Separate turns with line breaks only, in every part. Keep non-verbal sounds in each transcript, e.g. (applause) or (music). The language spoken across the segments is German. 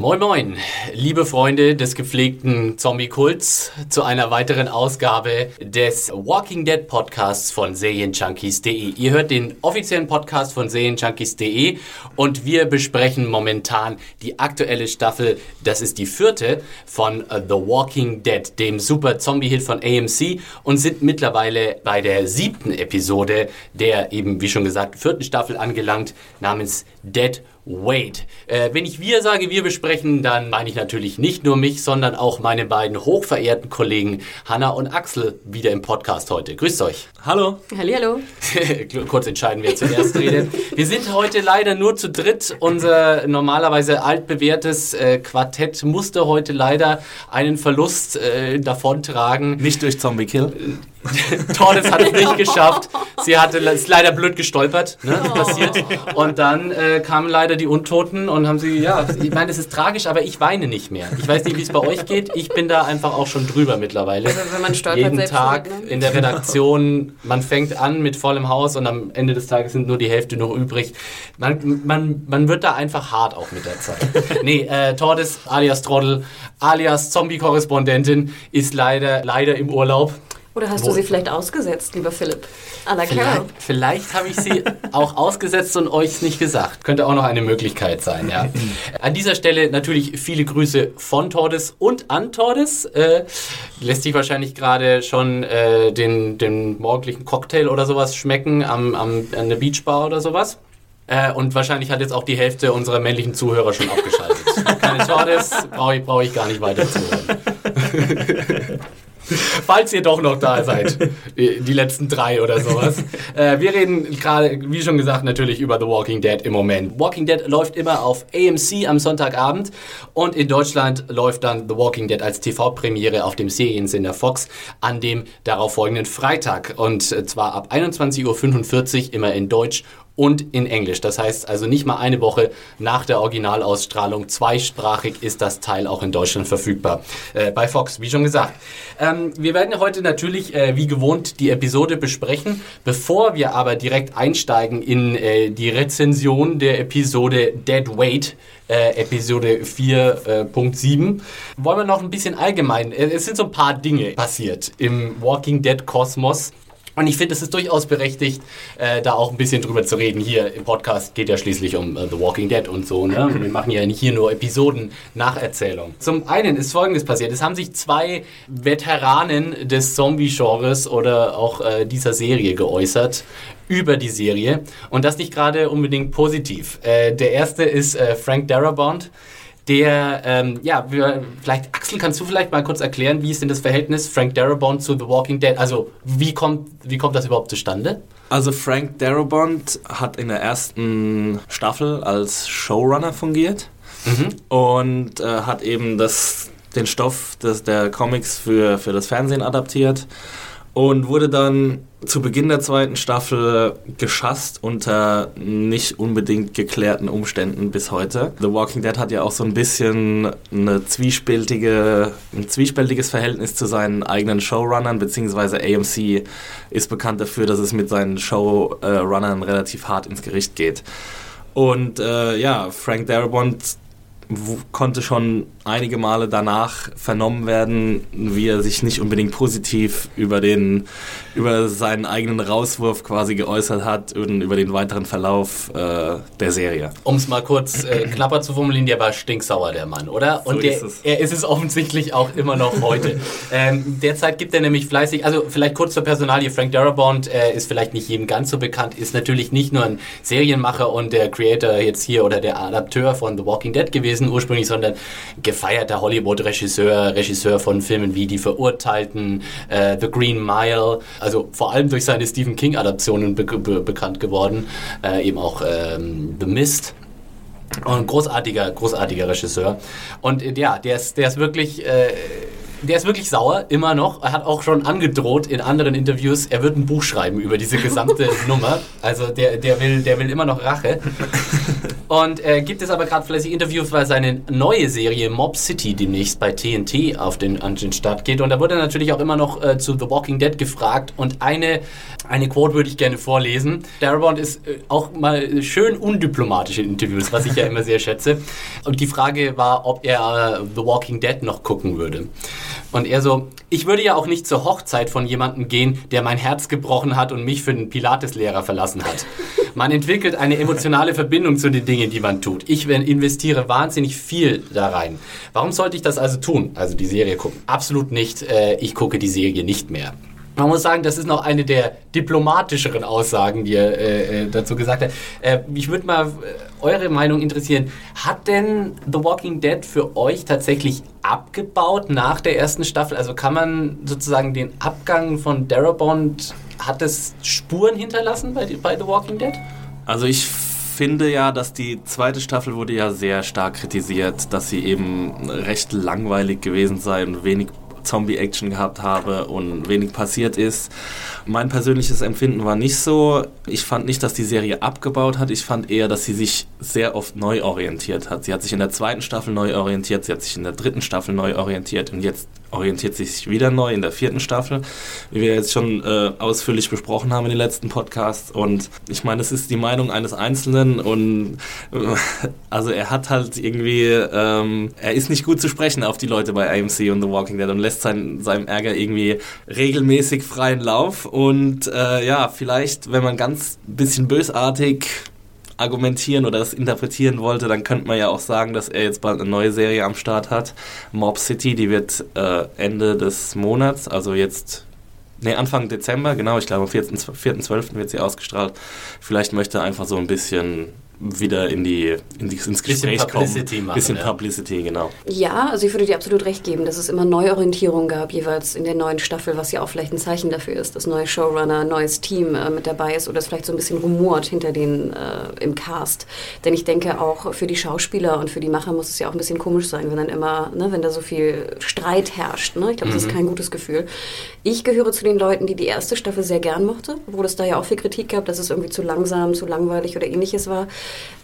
Moin Moin, liebe Freunde des gepflegten Zombie-Kults, zu einer weiteren Ausgabe des Walking Dead Podcasts von Serienjunkies.de. Ihr hört den offiziellen Podcast von Serienjunkies.de und wir besprechen momentan die aktuelle Staffel, das ist die vierte von The Walking Dead, dem super Zombie-Hit von AMC und sind mittlerweile bei der siebten Episode der eben, wie schon gesagt, vierten Staffel angelangt, namens Dead Wait. Äh, wenn ich wir sage, wir besprechen, dann meine ich natürlich nicht nur mich, sondern auch meine beiden hochverehrten Kollegen Hanna und Axel wieder im Podcast heute. Grüßt euch.
Hallo.
Hallihallo. (laughs)
Kurz entscheiden, wer zuerst redet. Wir sind heute leider nur zu dritt. Unser normalerweise altbewährtes äh, Quartett musste heute leider einen Verlust äh, davontragen.
Nicht durch Zombie Kill. (laughs)
Tordes hat es nicht geschafft. Sie hatte ist leider blöd gestolpert, ne? passiert. Und dann äh, kamen leider die Untoten und haben sie, ja, ich meine, es ist tragisch, aber ich weine nicht mehr. Ich weiß nicht, wie es bei euch geht. Ich bin da einfach auch schon drüber mittlerweile.
Also wenn man stolpert,
Jeden
selbst
Tag
ne?
in der Redaktion, man fängt an mit vollem Haus und am Ende des Tages sind nur die Hälfte noch übrig. Man, man, man wird da einfach hart auch mit der Zeit. (laughs) Nee, äh, Tordes alias Trottel alias Zombie-Korrespondentin ist leider, leider im Urlaub.
Oder hast
Wo-
du sie vielleicht ausgesetzt, lieber Philipp? Carol.
Vielleicht, vielleicht habe ich sie (laughs) auch ausgesetzt und euch nicht gesagt. Könnte auch noch eine Möglichkeit sein, ja. (laughs) An dieser Stelle natürlich viele Grüße von Tordes und an Tordes. Äh, lässt sich wahrscheinlich gerade schon äh, den, den morgendlichen Cocktail oder sowas schmecken am, am, an der Beachbar oder sowas. Äh, und wahrscheinlich hat jetzt auch die Hälfte unserer männlichen Zuhörer schon abgeschaltet. (laughs) Keine Tordes, brauche ich, brauch ich gar nicht weiter zuhören. (laughs) Falls ihr doch noch da seid, die letzten drei oder sowas. Äh, wir reden gerade, wie schon gesagt, natürlich über The Walking Dead im Moment. Walking Dead läuft immer auf AMC am Sonntagabend und in Deutschland läuft dann The Walking Dead als TV-Premiere auf dem Seriensender Fox an dem darauffolgenden Freitag. Und äh, zwar ab 21.45 Uhr immer in Deutsch und in Englisch. Das heißt also nicht mal eine Woche nach der Originalausstrahlung. Zweisprachig ist das Teil auch in Deutschland verfügbar. Äh, bei Fox, wie schon gesagt. Ähm, wir werden heute natürlich äh, wie gewohnt die Episode besprechen. Bevor wir aber direkt einsteigen in äh, die Rezension der Episode Dead Weight, äh, Episode 4.7, wollen wir noch ein bisschen allgemein. äh, Es sind so ein paar Dinge passiert im Walking Dead Kosmos. Und ich finde, es ist durchaus berechtigt, äh, da auch ein bisschen drüber zu reden. Hier im Podcast geht ja schließlich um äh, The Walking Dead und so. Ne? (clears throat) Wir machen ja nicht hier nur Episoden Nacherzählung. Zum einen ist Folgendes passiert. Es haben sich zwei Veteranen des Zombie-Genres oder auch äh, dieser Serie geäußert über die Serie. Und das nicht gerade unbedingt positiv. Äh, der erste ist äh, Frank Darabont. Der, ähm, ja, wir, vielleicht, Axel, kannst du vielleicht mal kurz erklären, wie ist denn das Verhältnis Frank Darabont zu The Walking Dead? Also, wie kommt, wie kommt das überhaupt zustande?
Also Frank Darabont hat in der ersten Staffel als Showrunner fungiert und äh, hat eben das, den Stoff des, der Comics für, für das Fernsehen adaptiert und wurde dann zu Beginn der zweiten Staffel geschasst unter nicht unbedingt geklärten Umständen bis heute. The Walking Dead hat ja auch so ein bisschen eine zwiespältige, ein zwiespältiges Verhältnis zu seinen eigenen Showrunnern, beziehungsweise AMC ist bekannt dafür, dass es mit seinen Showrunnern relativ hart ins Gericht geht. Und äh, ja, Frank Darabont konnte schon einige Male danach vernommen werden, wie er sich nicht unbedingt positiv über den über seinen eigenen Rauswurf quasi geäußert hat und über den weiteren Verlauf äh, der Serie.
Um es mal kurz äh, knapper zu formulieren, der war stinksauer, der Mann, oder?
So
Und der,
ist es.
er ist es offensichtlich auch immer noch heute. (laughs) ähm, derzeit gibt er nämlich fleißig, also vielleicht kurz zur Personalie, Frank Darabont äh, ist vielleicht nicht jedem ganz so bekannt, ist natürlich nicht nur ein Serienmacher und der Creator jetzt hier oder der Adapteur von The Walking Dead gewesen, ursprünglich, sondern gefeierter Hollywood-Regisseur, Regisseur von Filmen wie Die Verurteilten, äh, The Green Mile, also vor allem durch seine Stephen King-Adaptionen be be bekannt geworden, äh, eben auch ähm, The Mist. Und großartiger, großartiger Regisseur. Und äh, ja, der ist, der ist wirklich, äh, der ist wirklich sauer, immer noch. Er hat auch schon angedroht in anderen Interviews, er wird ein Buch schreiben über diese gesamte (laughs) Nummer. Also der, der, will, der will immer noch Rache. Und äh, gibt es aber gerade fleißig Interviews, weil seine neue Serie Mob City demnächst bei TNT auf den, an den Start geht. Und da wurde er natürlich auch immer noch äh, zu The Walking Dead gefragt. Und eine, eine Quote würde ich gerne vorlesen. Darabont ist äh, auch mal schön undiplomatisch in Interviews, was ich ja immer sehr schätze. Und die Frage war, ob er äh, The Walking Dead noch gucken würde. Und er so, ich würde ja auch nicht zur Hochzeit von jemandem gehen, der mein Herz gebrochen hat und mich für einen Pilateslehrer verlassen hat. Man entwickelt eine emotionale Verbindung zu den Dingen, die man tut. Ich investiere wahnsinnig viel da rein. Warum sollte ich das also tun? Also die Serie gucken? Absolut nicht. Äh, ich gucke die Serie nicht mehr. Man muss sagen, das ist noch eine der diplomatischeren Aussagen, die er äh, äh dazu gesagt hat. Äh, mich würde mal äh, eure Meinung interessieren. Hat denn The Walking Dead für euch tatsächlich abgebaut nach der ersten Staffel? Also kann man sozusagen den Abgang von Darabont, hat es Spuren hinterlassen bei, bei The Walking Dead?
Also ich finde ja, dass die zweite Staffel wurde ja sehr stark kritisiert, dass sie eben recht langweilig gewesen sei und wenig Zombie-Action gehabt habe und wenig passiert ist. Mein persönliches Empfinden war nicht so. Ich fand nicht, dass die Serie abgebaut hat. Ich fand eher, dass sie sich sehr oft neu orientiert hat. Sie hat sich in der zweiten Staffel neu orientiert, sie hat sich in der dritten Staffel neu orientiert und jetzt orientiert sich wieder neu in der vierten Staffel, wie wir jetzt schon äh, ausführlich besprochen haben in den letzten Podcasts. Und ich meine, es ist die Meinung eines Einzelnen und äh, also er hat halt irgendwie, ähm, er ist nicht gut zu sprechen auf die Leute bei AMC und The Walking Dead und lässt sein, seinem Ärger irgendwie regelmäßig freien Lauf. Und äh, ja, vielleicht, wenn man ganz bisschen bösartig argumentieren oder das interpretieren wollte, dann könnte man ja auch sagen, dass er jetzt bald eine neue Serie am Start hat. Mob City, die wird äh, Ende des Monats, also jetzt Nee, Anfang Dezember, genau, ich glaube am 4.12. 4. wird sie ausgestrahlt. Vielleicht möchte er einfach so ein bisschen wieder in die, in die, ins Gespräch bisschen Publicity kommen. Machen, bisschen ja. Publicity, genau.
Ja, also ich würde dir absolut recht geben, dass es immer Neuorientierung gab, jeweils in der neuen Staffel, was ja auch vielleicht ein Zeichen dafür ist, dass neue Showrunner, neues Team äh, mit dabei ist oder es vielleicht so ein bisschen rumort hinter den äh, im Cast. Denn ich denke auch für die Schauspieler und für die Macher muss es ja auch ein bisschen komisch sein, wenn dann immer, ne, wenn da so viel Streit herrscht. Ne? Ich glaube, das ist mhm. kein gutes Gefühl. Ich gehöre zu den Leuten, die die erste Staffel sehr gern mochte, obwohl es da ja auch viel Kritik gab, dass es irgendwie zu langsam, zu langweilig oder ähnliches war.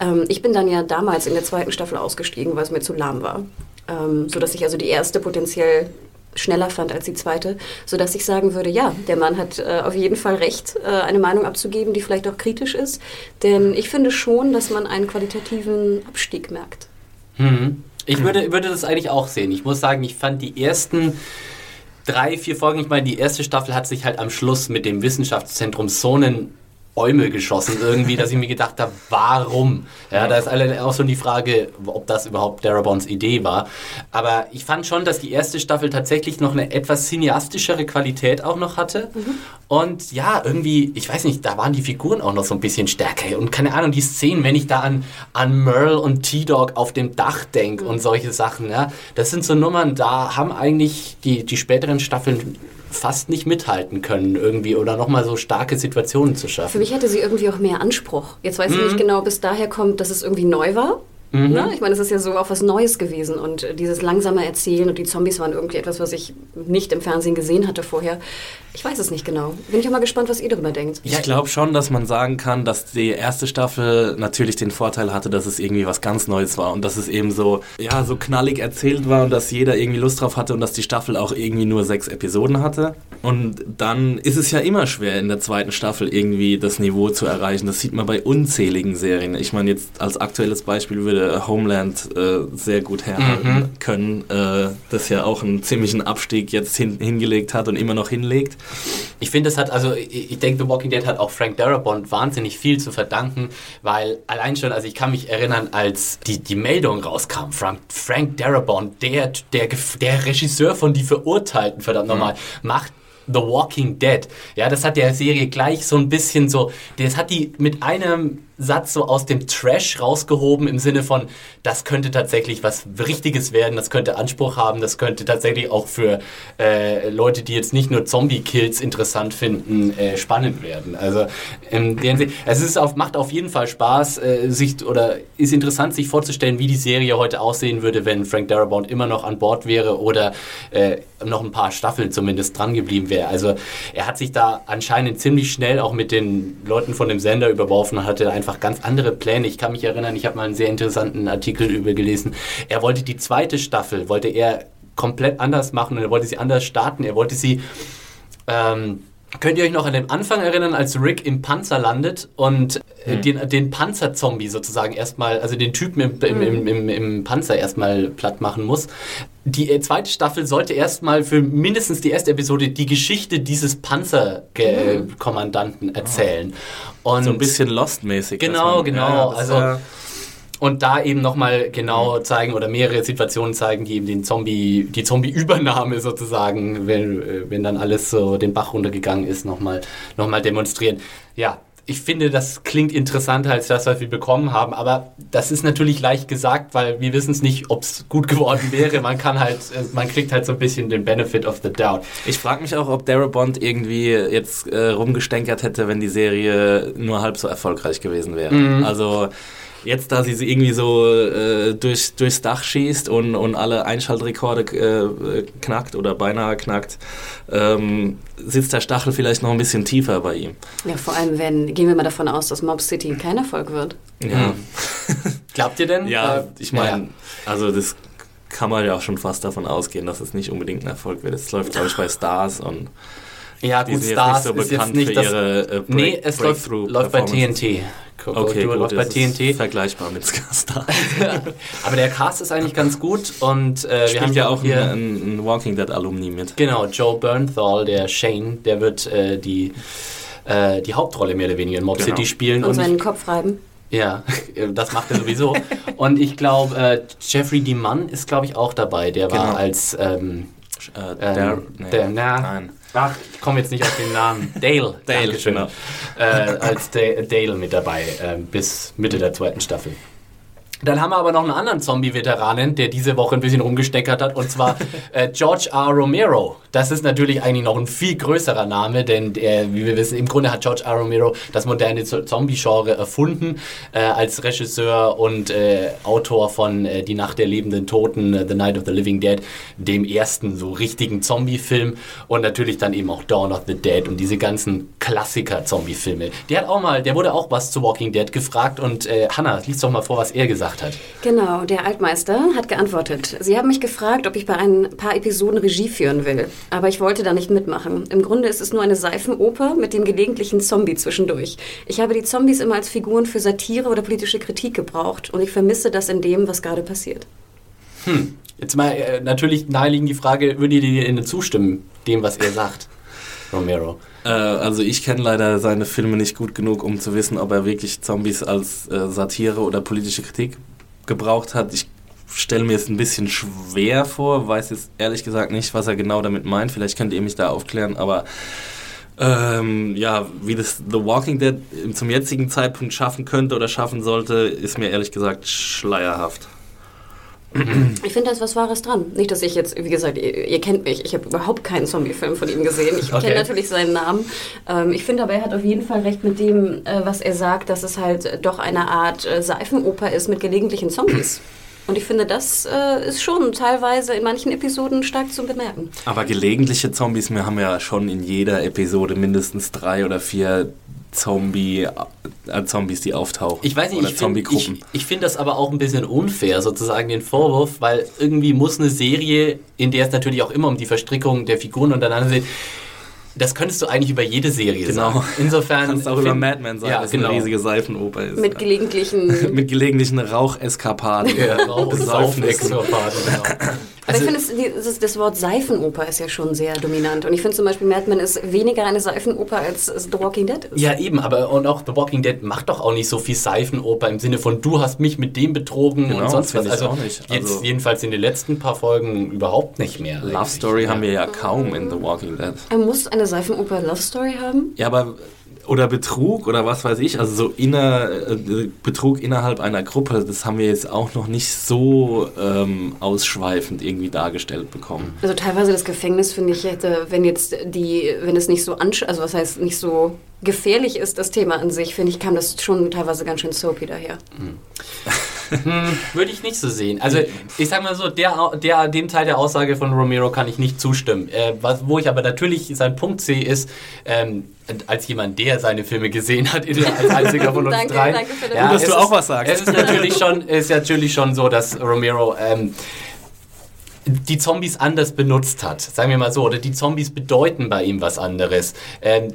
Ähm, ich bin dann ja damals in der zweiten Staffel ausgestiegen, weil es mir zu lahm war. Ähm, sodass ich also die erste potenziell schneller fand als die zweite, sodass ich sagen würde, ja, der Mann hat äh, auf jeden Fall recht, äh, eine Meinung abzugeben, die vielleicht auch kritisch ist. Denn ich finde schon, dass man einen qualitativen Abstieg merkt.
Hm. Ich würde, würde das eigentlich auch sehen. Ich muss sagen, ich fand die ersten drei, vier Folgen, ich meine, die erste Staffel hat sich halt am Schluss mit dem Wissenschaftszentrum Sonnen Bäume geschossen irgendwie, dass ich mir gedacht habe, warum? Ja, da ist auch so die Frage, ob das überhaupt Darabons Idee war. Aber ich fand schon, dass die erste Staffel tatsächlich noch eine etwas cineastischere Qualität auch noch hatte. Mhm. Und ja, irgendwie, ich weiß nicht, da waren die Figuren auch noch so ein bisschen stärker. Und keine Ahnung, die Szenen, wenn ich da an, an Merle und T-Dog auf dem Dach denke mhm. und solche Sachen, ja, das sind so Nummern, da haben eigentlich die, die späteren Staffeln fast nicht mithalten können irgendwie oder nochmal so starke Situationen zu schaffen.
Für mich hätte sie irgendwie auch mehr Anspruch. Jetzt weiß mhm. ich nicht genau, bis daher kommt, dass es irgendwie neu war. Mhm. Ne? Ich meine, es ist ja so auch was Neues gewesen und dieses langsame Erzählen und die Zombies waren irgendwie etwas, was ich nicht im Fernsehen gesehen hatte vorher. Ich weiß es nicht genau. Bin ich auch mal gespannt, was ihr darüber denkt.
Ich glaube schon, dass man sagen kann, dass die erste Staffel natürlich den Vorteil hatte, dass es irgendwie was ganz Neues war und dass es eben so, ja, so knallig erzählt war und dass jeder irgendwie Lust drauf hatte und dass die Staffel auch irgendwie nur sechs Episoden hatte. Und dann ist es ja immer schwer, in der zweiten Staffel irgendwie das Niveau zu erreichen. Das sieht man bei unzähligen Serien. Ich meine, jetzt als aktuelles Beispiel würde würde Homeland äh, sehr gut herhalten mhm. können, äh, das ja auch einen ziemlichen Abstieg jetzt hin, hingelegt hat und immer noch hinlegt.
Ich finde, es hat, also ich, ich denke, The Walking Dead hat auch Frank Darabont wahnsinnig viel zu verdanken, weil allein schon, also ich kann mich erinnern, als die, die Meldung rauskam, Frank, Frank Darabont, der, der, der Regisseur von Die Verurteilten, verdammt mhm. nochmal, macht The Walking Dead. Ja, das hat der Serie gleich so ein bisschen so, das hat die mit einem Satz so aus dem Trash rausgehoben im Sinne von, das könnte tatsächlich was Richtiges werden, das könnte Anspruch haben, das könnte tatsächlich auch für äh, Leute, die jetzt nicht nur Zombie-Kills interessant finden, äh, spannend werden. Also ähm, es ist auf, macht auf jeden Fall Spaß, äh, sich oder ist interessant, sich vorzustellen, wie die Serie heute aussehen würde, wenn Frank Darabont immer noch an Bord wäre oder äh, noch ein paar Staffeln zumindest dran geblieben wäre. Also er hat sich da anscheinend ziemlich schnell auch mit den Leuten von dem Sender überworfen und hatte einfach ganz andere Pläne. Ich kann mich erinnern, ich habe mal einen sehr interessanten Artikel über gelesen. Er wollte die zweite Staffel, wollte er komplett anders machen und er wollte sie anders starten. Er wollte sie ähm, Könnt ihr euch noch an den Anfang erinnern, als Rick im Panzer landet und äh, hm. den, den Panzerzombie sozusagen erstmal, also den Typen im, im, im, im, im Panzer erstmal platt machen muss? Die äh, zweite Staffel sollte erstmal für mindestens die erste Episode die Geschichte dieses Panzerkommandanten erzählen.
Und so ein bisschen Lost-mäßig.
Genau, genau. Ja, also und da eben nochmal genau zeigen oder mehrere Situationen zeigen, die eben den Zombie, die Zombie-Übernahme sozusagen, wenn, äh, wenn dann alles so den Bach runtergegangen ist, nochmal noch mal demonstrieren. Ja, ich finde, das klingt interessanter als das, was wir bekommen haben, aber das ist natürlich leicht gesagt, weil wir wissen es nicht, ob es gut geworden wäre. Man kann halt, äh, man kriegt halt so ein bisschen den Benefit of the doubt.
Ich frage mich auch, ob Darabont irgendwie jetzt äh, rumgestänkert hätte, wenn die Serie nur halb so erfolgreich gewesen wäre. Mhm. Also jetzt, da sie irgendwie so äh, durch, durchs Dach schießt und, und alle Einschaltrekorde äh, knackt oder beinahe knackt, ähm, sitzt der Stachel vielleicht noch ein bisschen tiefer bei ihm.
Ja, vor allem, wenn, gehen wir mal davon aus, dass Mob City kein Erfolg wird.
Ja. (laughs) Glaubt ihr denn?
Ja, äh, ich meine, ja. also das kann man ja auch schon fast davon ausgehen, dass es nicht unbedingt ein Erfolg wird. Es läuft, glaube ich, bei Stars und
ja, gut, Stars so ist jetzt nicht das... Ihre, äh, Break, nee, es läuft, läuft bei TNT.
Okay, gut, läuft bei TNT. vergleichbar mit Stars. (laughs)
Aber der Cast ist eigentlich ganz gut und
äh, wir haben ja auch hier ein, ein, Walking Dead Alumni mit.
Genau, Joe Bernthal, der Shane, der wird äh, die, äh, die Hauptrolle mehr oder weniger in Mob genau. City spielen.
Und, und seinen Kopf reiben.
Ja, (laughs) das macht er sowieso. und ich glaube, äh, Jeffrey DeMunn ist, glaube ich, auch dabei. Der war genau. als... Ähm, äh, der, ähm, nee. der, na, Nein. Ach, ich komme jetzt nicht auf den Namen. (laughs) Dale. Dale, genau. Äh, als Dale mit dabei äh, bis Mitte der zweiten Staffel. Dann haben wir aber noch einen anderen Zombie-Veteranen, der diese Woche ein bisschen rumgesteckert hat, und zwar (laughs) äh, George R. Romero. Das ist natürlich eigentlich noch ein viel größerer Name, denn der, wie wir wissen, im Grunde hat George R. Romero das moderne Zombie-Genre erfunden äh, als Regisseur und äh, Autor von äh, Die Nacht der lebenden Toten, äh, The Night of the Living Dead, dem ersten so richtigen Zombie-Film und natürlich dann eben auch Dawn of the Dead und diese ganzen Klassiker-Zombie-Filme. Der hat auch mal, der wurde auch was zu Walking Dead gefragt und äh, Hannah, liest doch mal vor, was er gesagt hat.
Genau, der Altmeister hat geantwortet. Sie haben mich gefragt, ob ich bei ein paar Episoden Regie führen will. Aber ich wollte da nicht mitmachen. Im Grunde ist es nur eine Seifenoper mit dem gelegentlichen Zombie zwischendurch. Ich habe die Zombies immer als Figuren für Satire oder politische Kritik gebraucht und ich vermisse das in dem, was gerade passiert.
Hm. Jetzt mal äh, natürlich naheliegend die Frage, würdet ihr Ihnen zustimmen, dem, was er sagt, (laughs) Romero?
Äh, also ich kenne leider seine Filme nicht gut genug, um zu wissen, ob er wirklich Zombies als äh, Satire oder politische Kritik gebraucht hat. Ich stelle mir es ein bisschen schwer vor, weiß jetzt ehrlich gesagt nicht, was er genau damit meint. Vielleicht könnt ihr mich da aufklären, aber ähm, ja, wie das The Walking Dead zum jetzigen Zeitpunkt schaffen könnte oder schaffen sollte, ist mir ehrlich gesagt schleierhaft.
Ich finde, da ist was Wahres dran. Nicht, dass ich jetzt, wie gesagt, ihr, ihr kennt mich, ich habe überhaupt keinen Zombie-Film von ihm gesehen. Ich okay. kenne natürlich seinen Namen. Ähm, ich finde aber, er hat auf jeden Fall recht mit dem, äh, was er sagt, dass es halt doch eine Art äh, Seifenoper ist mit gelegentlichen Zombies. Und ich finde, das äh, ist schon teilweise in manchen Episoden stark zu bemerken.
Aber gelegentliche Zombies, wir haben ja schon in jeder Episode mindestens drei oder vier Zombie, äh, Zombies, die auftauchen.
Ich weiß nicht, oder ich finde ich, ich find das aber auch ein bisschen unfair, sozusagen den Vorwurf, weil irgendwie muss eine Serie, in der es natürlich auch immer um die Verstrickung der Figuren untereinander geht, das könntest du eigentlich über jede Serie genau. sagen.
Insofern. Kannst auch über Mad Men sagen, ja, dass genau. eine riesige Seifenoper ist.
Mit gelegentlichen. (laughs)
mit gelegentlichen Raucheskapaden. Ja,
Raucheskapaden, genau. (laughs) Also Aber ich finde, das, das, Wort Seifenoper ist ja schon sehr dominant. Und ich finde zum Beispiel, Mad Men ist weniger eine Seifenoper als The Walking Dead ist.
Ja, eben. Aber und auch The Walking Dead macht doch auch nicht so viel Seifenoper im Sinne von, du hast mich mit dem betrogen genau, und sonst was. Also, auch nicht. Also jetzt jedenfalls in den letzten paar Folgen überhaupt nicht mehr.
Love Story ja. haben wir ja kaum in The Walking Dead.
Er muss eine Seifenoper Love Story haben?
Ja, aber oder Betrug oder was weiß ich, also so inner, äh, Betrug innerhalb einer Gruppe, das haben wir jetzt auch noch nicht so ähm, ausschweifend irgendwie dargestellt bekommen.
Also teilweise das Gefängnis finde ich hätte, wenn jetzt die, wenn es nicht so ansch also was heißt nicht so gefährlich ist, das Thema an sich, finde ich, kam das schon teilweise ganz schön soapy daher.
Hm, würde ich nicht so sehen. Also ich sag mal so, der, der, dem Teil der Aussage von Romero kann ich nicht zustimmen. Äh, was, wo ich aber natürlich seinen Punkt sehe, ist, ähm, als jemand, der seine Filme gesehen hat, als einziger von uns
danke,
drei.
Danke für
ja, dass du auch was sagst.
Es ist natürlich schon, ist natürlich schon so, dass Romero ähm, die Zombies anders benutzt hat, sagen wir mal so, oder die Zombies bedeuten bei ihm was anderes. Ähm,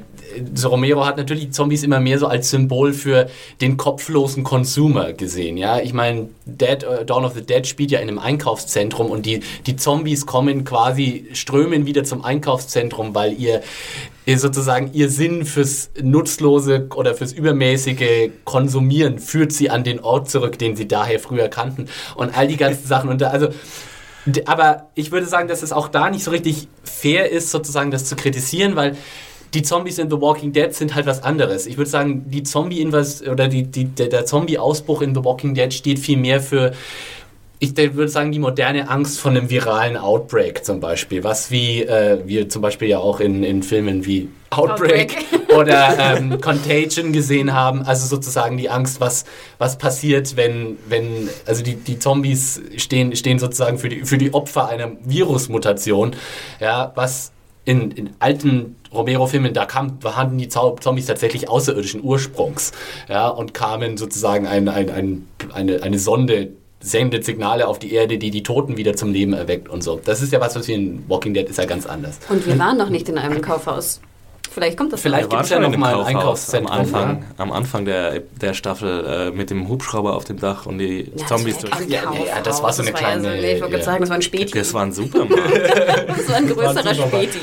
so Romero hat natürlich Zombies immer mehr so als Symbol für den kopflosen Consumer gesehen. Ja, ich meine, Dead, uh, Dawn of the Dead spielt ja in einem Einkaufszentrum und die, die Zombies kommen quasi, strömen wieder zum Einkaufszentrum, weil ihr, ihr sozusagen ihr Sinn fürs nutzlose oder fürs übermäßige Konsumieren führt sie an den Ort zurück, den sie daher früher kannten und all die ganzen Sachen. Und da, also aber ich würde sagen, dass es auch da nicht so richtig fair ist, sozusagen das zu kritisieren, weil die Zombies in The Walking Dead sind halt was anderes. Ich würde sagen, die zombie oder die, die, der, der Zombie-Ausbruch in The Walking Dead steht viel mehr für ich würde sagen, die moderne Angst von einem viralen Outbreak zum Beispiel, was wie äh, wir zum Beispiel ja auch in, in Filmen wie Outbreak, Outbreak. (laughs) oder ähm, Contagion gesehen haben, also sozusagen die Angst, was, was passiert, wenn, wenn also die, die Zombies stehen, stehen sozusagen für die, für die Opfer einer Virusmutation, ja, was in, in alten Romero-Filmen, da kam, hatten die Zombies tatsächlich außerirdischen Ursprungs. Ja, und kamen sozusagen ein, ein, ein, eine, eine Sonde sendet Signale auf die Erde, die die Toten wieder zum Leben erweckt und so. Das ist ja was, was wir in Walking Dead ist ja ganz anders.
Und wir waren noch nicht in einem Kaufhaus. Vielleicht kommt das
Vielleicht gibt es ja noch mal ein Einkaufszentrum.
Am Anfang, ja? am Anfang der, der Staffel äh, mit dem Hubschrauber auf dem Dach und die ja, Zombies durch.
Ja, ja, das war so eine kleine.
Ja so, nee, ich wollte ja. sagen, das war ein Späti. (laughs)
Das war ein Supermarkt.
das war ein größerer Späti.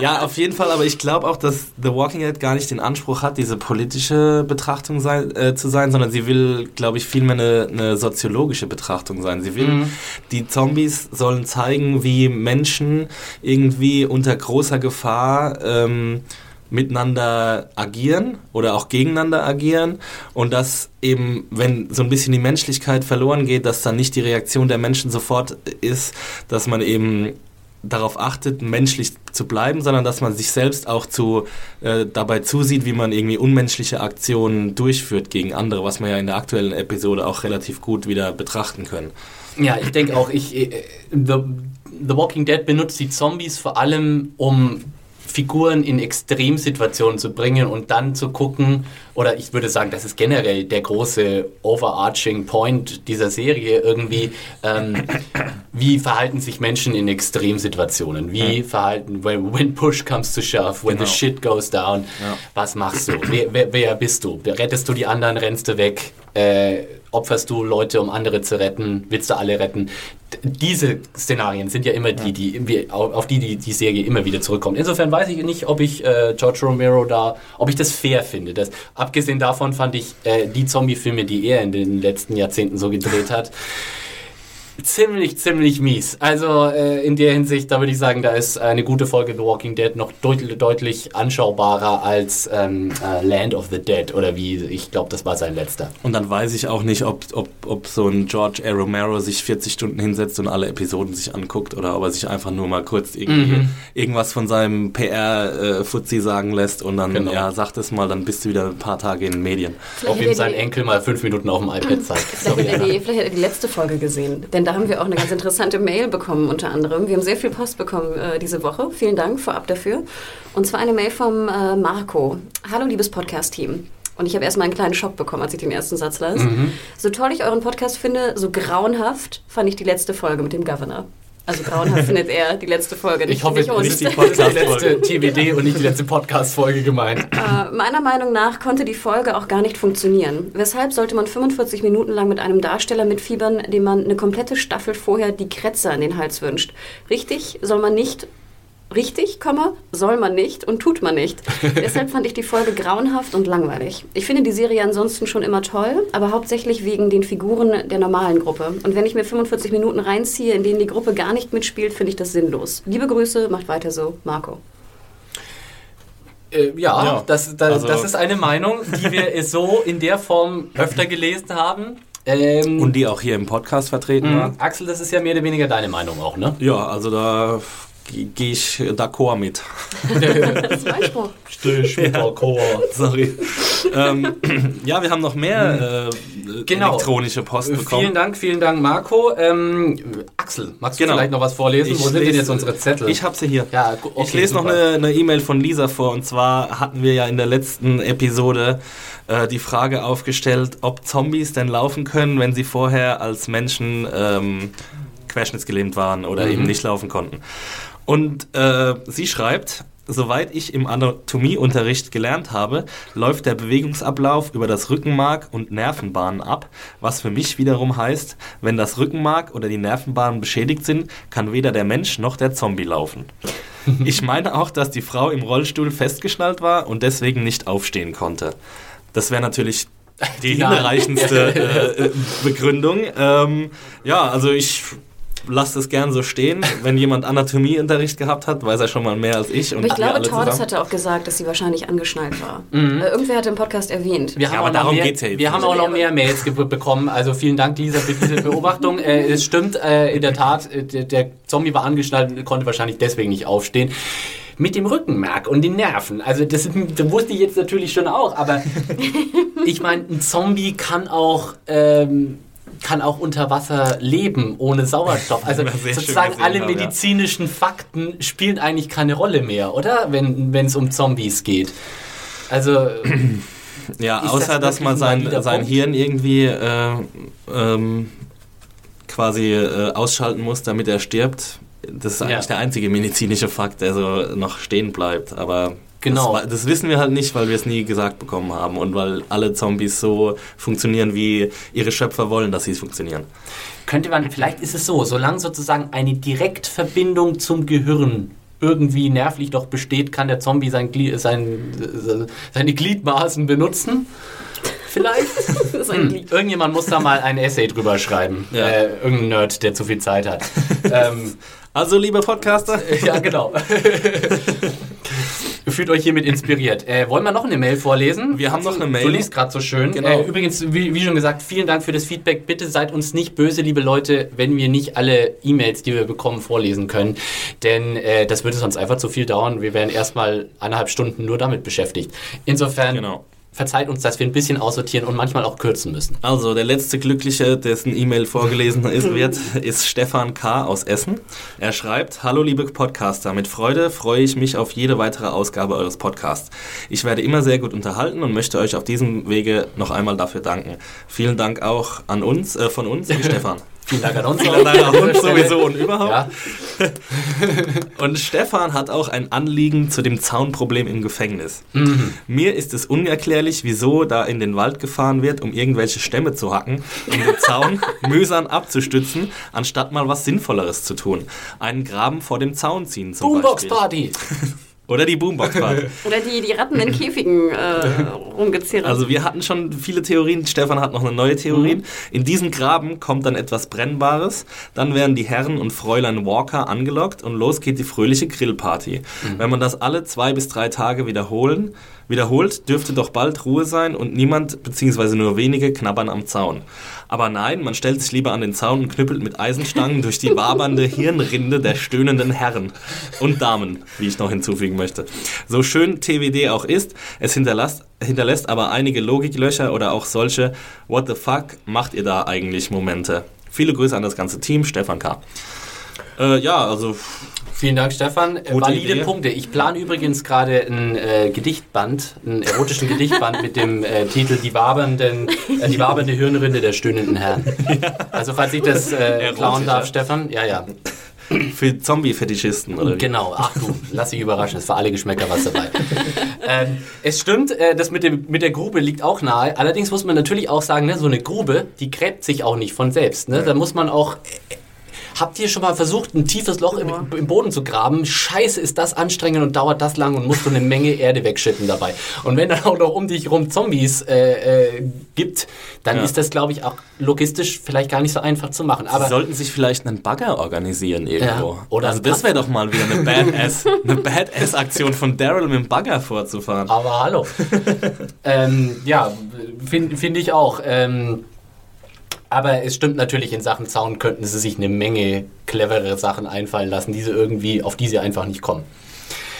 Ja, auf jeden Fall, aber ich glaube auch, dass The Walking Dead gar nicht den Anspruch hat, diese politische Betrachtung sein, äh, zu sein, sondern sie will, glaube ich, vielmehr eine, eine soziologische Betrachtung sein. Sie will, mhm. die Zombies sollen zeigen, wie Menschen irgendwie unter großer Gefahr äh, ähm, miteinander agieren oder auch gegeneinander agieren und dass eben, wenn so ein bisschen die Menschlichkeit verloren geht, dass dann nicht die Reaktion der Menschen sofort ist, dass man eben darauf achtet, menschlich zu bleiben, sondern dass man sich selbst auch zu, äh, dabei zusieht, wie man irgendwie unmenschliche Aktionen durchführt gegen andere, was wir ja in der aktuellen Episode auch relativ gut wieder betrachten können.
Ja, ich denke auch, ich, äh, The, The Walking Dead benutzt die Zombies vor allem, um Figuren in Extremsituationen zu bringen und dann zu gucken, oder ich würde sagen, das ist generell der große overarching Point dieser Serie irgendwie, ähm, wie verhalten sich Menschen in Extremsituationen? Wie verhalten, when, when push comes to shove, when genau. the shit goes down, ja. was machst du? Wer, wer, wer, bist du? Rettest du die anderen, rennst du weg? Äh, opferst du Leute, um andere zu retten? Willst du alle retten? diese Szenarien sind ja immer die, die auf die, die die Serie immer wieder zurückkommt. Insofern weiß ich nicht, ob ich äh, George Romero da, ob ich das fair finde. Das, abgesehen davon fand ich äh, die Zombie-Filme, die er in den letzten Jahrzehnten so gedreht hat, ziemlich, ziemlich mies. Also äh, in der Hinsicht, da würde ich sagen, da ist eine gute Folge The Walking Dead noch deut deutlich anschaubarer als ähm, äh, Land of the Dead oder wie, ich glaube, das war sein letzter.
Und dann weiß ich auch nicht, ob, ob, ob so ein George A. Romero sich 40 Stunden hinsetzt und alle Episoden sich anguckt oder ob er sich einfach nur mal kurz irgendwie mhm. irgendwas von seinem PR-Fuzzi äh, sagen lässt und dann, genau. ja, sagt es mal, dann bist du wieder ein paar Tage in den Medien.
Vielleicht ob ihm sein Enkel mal fünf Minuten auf dem iPad (laughs) zeigt.
Vielleicht, hätte er die, die letzte Folge gesehen, denn da haben wir auch eine ganz interessante Mail bekommen, unter anderem. Wir haben sehr viel Post bekommen äh, diese Woche. Vielen Dank vorab dafür. Und zwar eine Mail vom äh, Marco. Hallo, liebes Podcast-Team. Und ich habe erstmal einen kleinen Schock bekommen, als ich den ersten Satz las. Mhm. So toll ich euren Podcast finde, so grauenhaft fand ich die letzte Folge mit dem Governor. Also grauenhaft findet er die letzte Folge.
Nicht, ich hoffe, nicht, nicht die, Podcast die letzte TBD und nicht die letzte Podcast-Folge gemeint.
Äh, meiner Meinung nach konnte die Folge auch gar nicht funktionieren. Weshalb sollte man 45 Minuten lang mit einem Darsteller mitfiebern, dem man eine komplette Staffel vorher die Kretzer in den Hals wünscht? Richtig soll man nicht richtig, soll man nicht und tut man nicht. (laughs) Deshalb fand ich die Folge grauenhaft und langweilig. Ich finde die Serie ansonsten schon immer toll, aber hauptsächlich wegen den Figuren der normalen Gruppe. Und wenn ich mir 45 Minuten reinziehe, in denen die Gruppe gar nicht mitspielt, finde ich das sinnlos. Liebe Grüße, macht weiter so, Marco.
Äh, ja,
Ja,
das, da,
also-
das ist eine Meinung, die wir (laughs) so in der Form öfter gelesen haben. Ähm,
Und die auch hier im Podcast vertreten war.
mh, Axel, das ist ja mehr oder weniger deine Meinung auch, ne?
Ja, also da gehe ich d'accord mit. (laughs)
Das ist mein Spruch.
Sorry. ähm, ja, wir haben noch mehr äh,
Genau.
elektronische Post bekommen.
Vielen Dank, vielen Dank, Marco. Ähm, Axel, magst du
Genau.
vielleicht noch was vorlesen?
Ich
Wo sind denn
lese-
jetzt unsere Zettel?
Ich habe sie hier.
Ja, okay,
ich lese noch
super.
eine eine E-Mail von Lisa vor. Und zwar hatten wir ja in der letzten Episode äh, die Frage aufgestellt, ob Zombies denn laufen können, wenn sie vorher als Menschen ähm, querschnittsgelähmt waren oder
Mhm.
eben nicht laufen konnten. Und äh, sie schreibt, soweit ich im Anatomieunterricht gelernt habe, läuft der Bewegungsablauf über das Rückenmark und Nervenbahnen ab, was für mich wiederum heißt, wenn das Rückenmark oder die Nervenbahnen beschädigt sind, kann weder der Mensch noch der Zombie laufen. (laughs) Ich meine auch, dass die Frau im Rollstuhl festgeschnallt war und deswegen nicht aufstehen konnte. Das wäre natürlich (laughs) die hinreichendste äh, Begründung. Ähm, ja, also ich lasse das gern so stehen. Wenn jemand Anatomieunterricht gehabt hat, weiß er schon mal mehr als ich. Und
Aber ich glaube, Tordes hatte auch gesagt, dass sie wahrscheinlich angeschnallt war. Äh, irgendwer hat im Podcast erwähnt.
Wir haben,
aber
auch, noch
darum
mehr,
geht's ja jetzt
wir haben auch noch mehr Mails bekommen. Also vielen Dank, Lisa, für diese Beobachtung. (laughs) äh, es stimmt, äh, in der Tat, äh, der, der Zombie war angeschnallt und konnte wahrscheinlich deswegen nicht aufstehen. Mit dem Rückenmark und den Nerven. Also das, (laughs) das wusste ich jetzt natürlich schon auch, aber (laughs) ich meine, ein Zombie kann auch... Ähm, kann auch unter Wasser leben ohne Sauerstoff. Also (laughs) sozusagen alle
haben, ja.
medizinischen Fakten spielen eigentlich keine Rolle mehr, oder? Wenn es um Zombies geht. Also (clears throat)
Ja, außer
das
dass man sein, sein? Hirn irgendwie äh, ähm, quasi äh, ausschalten muss, damit er stirbt. Das ist eigentlich
Ja.
der einzige medizinische Fakt, der so noch stehen bleibt. Aber
Genau.
das, das wissen wir halt nicht, weil wir es nie gesagt bekommen haben und weil alle Zombies so funktionieren, wie ihre Schöpfer wollen, dass sie funktionieren.
könnte man, vielleicht ist es so, solange sozusagen eine Direktverbindung zum Gehirn irgendwie nervlich doch besteht, kann der Zombie sein, sein, seine Gliedmaßen benutzen. Vielleicht. (laughs)
Lied.
Irgendjemand muss da mal ein Essay drüber schreiben.
Ja.
Äh, irgendein Nerd, der zu viel Zeit hat. (laughs) ähm,
Also, liebe Podcaster,
ja, genau. (laughs) Fühlt euch hiermit inspiriert. Äh, wollen wir noch eine Mail vorlesen?
Wir haben noch eine Mail.
Du liest gerade so schön.
Genau.
Äh, übrigens, wie, wie schon gesagt, vielen Dank für das Feedback. Bitte seid uns nicht böse, liebe Leute, wenn wir nicht alle E-Mails, die wir bekommen, vorlesen können. Denn äh, das würde sonst einfach zu viel dauern. Wir wären erstmal eineinhalb Stunden nur damit beschäftigt. Insofern
Genau.
Verzeiht uns, dass wir ein bisschen aussortieren und manchmal auch kürzen müssen.
Also, der letzte Glückliche, dessen E-Mail vorgelesen (laughs) ist, wird, ist Stefan K. aus Essen. Er schreibt, Hallo liebe Podcaster, mit Freude freue ich mich auf jede weitere Ausgabe eures Podcasts. Ich werde immer sehr gut unterhalten und möchte euch auf diesem Wege noch einmal dafür danken. Vielen Dank auch an uns, äh, von uns, (laughs) Stefan.
Vielen Dank an uns.
Vielen Dank an uns sowieso und überhaupt.
Ja, (laughs)
Und Stefan hat auch ein Anliegen zu dem Zaunproblem im Gefängnis. Mir ist es unerklärlich, wieso da in den Wald gefahren wird, um irgendwelche Stämme zu hacken, um den Zaun (laughs) mühsam abzustützen, anstatt mal was Sinnvolleres zu tun. Einen Graben vor dem Zaun ziehen zum
Boombox
Beispiel.
Party. (laughs)
Oder die Boombox-Party. (laughs)
Oder die, die Ratten in Käfigen äh, (laughs) rumgezerrt.
Also wir hatten schon viele Theorien. Stefan hat noch eine neue Theorie.
Mhm.
In diesen Graben kommt dann etwas Brennbares. Dann werden die Herren und Fräulein Walker angelockt und los geht die fröhliche Grillparty.
Mhm.
Wenn man das alle zwei bis drei Tage wiederholen, wiederholt, dürfte doch bald Ruhe sein und niemand bzw. nur wenige knabbern am Zaun. Aber nein, man stellt sich lieber an den Zaun und knüppelt mit Eisenstangen durch die wabernde Hirnrinde der stöhnenden Herren und Damen, wie ich noch hinzufügen möchte. So schön TWD auch ist, es hinterlässt, hinterlässt aber einige Logiklöcher oder auch solche What the fuck macht ihr da eigentlich Momente. Viele Grüße an das ganze Team, Stefan K. Äh, ja, also
Vielen Dank, Stefan.
Gute
Valide
Idee.
Punkte. Ich plane übrigens gerade ein äh, Gedichtband, einen erotischen (laughs) Gedichtband mit dem äh, Titel Die wabernden, äh, die wabernde Hirnrinde der stöhnenden Herren. Also falls ich das äh, klauen darf. Stefan. Ja, ja.
für Zombie-Fetischisten oder wie?
Genau. Ach du, lass dich überraschen. Es für alle Geschmäcker was dabei. (laughs) ähm, es stimmt, äh, das mit, dem, mit der Grube liegt auch nahe. Allerdings muss man natürlich auch sagen, ne, so eine Grube, die gräbt sich auch nicht von selbst. Ne? Da muss man auch Habt ihr schon mal versucht, ein tiefes Loch im, im Boden zu graben? Scheiße, ist das anstrengend und dauert das lang und musst du eine Menge Erde wegschippen dabei. Und wenn dann auch noch um dich rum Zombies äh, äh, gibt, dann
Ja.
ist das, glaube ich, auch logistisch vielleicht gar nicht so einfach zu machen.
Sie
Aber
sollten sich vielleicht einen Bagger organisieren irgendwo.
Ja, oder
also das wäre doch mal wieder eine (laughs) Badass, eine Badass-Aktion von Daryl mit dem Bagger vorzufahren.
Aber hallo. (laughs) ähm, ja, finde find ich auch. Ähm, aber es stimmt natürlich, in Sachen Zaun könnten sie sich eine Menge clevere Sachen einfallen lassen, die sie irgendwie, auf die sie einfach nicht kommen.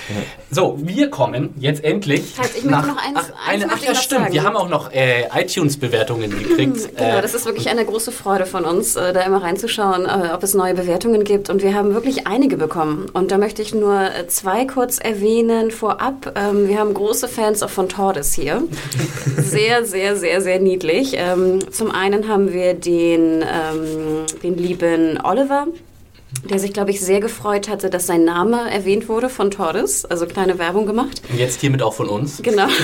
(laughs) So, wir kommen jetzt endlich.
Halt, ich möchte noch eins-
ach,
eins
eine, ach ja, stimmt.
sagen.
Wir haben auch noch äh, iTunes-Bewertungen gekriegt.
Genau,
äh,
das ist wirklich eine große Freude von uns, äh, da immer reinzuschauen, äh, ob es neue Bewertungen gibt. Und wir haben wirklich einige bekommen. Und da möchte ich nur äh, zwei kurz erwähnen vorab. Ähm, Wir haben große Fans auch von Tordes hier. (laughs) Sehr, sehr, sehr, sehr niedlich. Ähm, Zum einen haben wir den, ähm, den lieben Oliver. Der sich, glaube ich, sehr gefreut hatte, dass sein Name erwähnt wurde von Tordes, also kleine Werbung gemacht.
und jetzt hiermit auch von uns.
Genau. (laughs)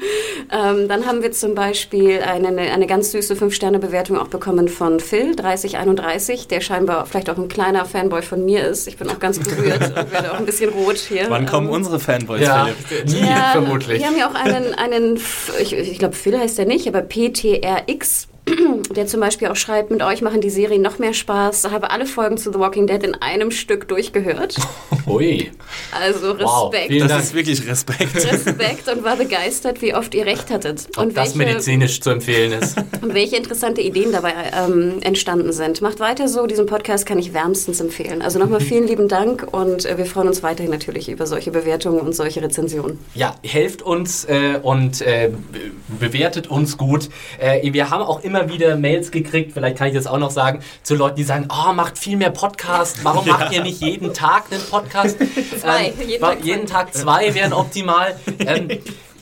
(laughs) ähm, dann haben wir zum Beispiel eine, eine ganz süße 5-Sterne-Bewertung auch bekommen von Phil, 3031, der scheinbar vielleicht auch ein kleiner Fanboy von mir ist. Ich bin auch ganz berührt und werde auch ein bisschen rot hier.
Wann kommen
Ähm,
unsere Fanboys,
Ja,
Philipp? (laughs)
nie
ja,
vermutlich.
Wir haben ja auch einen, einen ich, ich glaube Phil heißt der nicht, aber PTRX, (clears throat) der zum Beispiel auch schreibt, mit euch machen die Serien noch mehr Spaß, habe alle Folgen zu The Walking Dead in einem Stück durchgehört. (laughs)
Ui.
Also
Wow,
Respekt.
vielen
Das
Dank.
ist wirklich Respekt.
Respekt und war begeistert, wie oft ihr recht hattet.
Ob
Und
das
welche,
medizinisch zu empfehlen ist. (laughs)
und welche interessante Ideen dabei ähm, entstanden sind. Macht weiter so, diesen Podcast kann ich wärmstens empfehlen. Also nochmal vielen lieben Dank und äh, wir freuen uns weiterhin natürlich über solche Bewertungen und solche Rezensionen.
Ja, helft uns äh, und äh, be- bewertet uns gut. Äh, wir haben auch immer wieder Mails gekriegt, vielleicht kann ich das auch noch sagen, zu Leuten, die sagen, oh, macht viel mehr Podcast, warum macht ihr nicht jeden Tag einen Podcast? (laughs)
Zwei, jeden
wa-
Tag zwei.
jeden Tag zwei wären optimal. ähm, (laughs)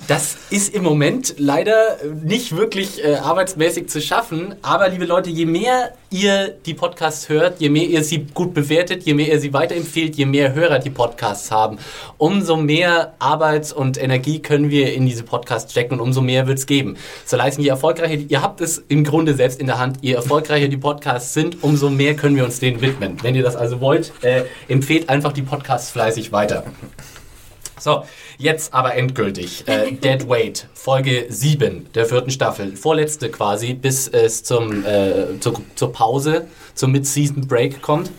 das ist im Moment leider nicht wirklich äh, arbeitsmäßig zu schaffen. Aber liebe Leute, je mehr ihr die Podcasts hört, je mehr ihr sie gut bewertet, je mehr ihr sie weiterempfehlt, je mehr Hörer die Podcasts haben, umso mehr Arbeits- und Energie können wir in diese Podcasts stecken und umso mehr wird es geben. So leisten, je erfolgreicher, ihr habt es im Grunde selbst in der Hand, je erfolgreicher die Podcasts sind, umso mehr können wir uns denen widmen. Wenn ihr das also wollt, äh, empfehlt einfach die Podcasts fleißig weiter. So, jetzt aber endgültig. Äh, (laughs) Dead Weight, Folge 7 der vierten Staffel. Vorletzte quasi, bis es zum, äh, zur, zur Pause, zum Mid-Season Break kommt.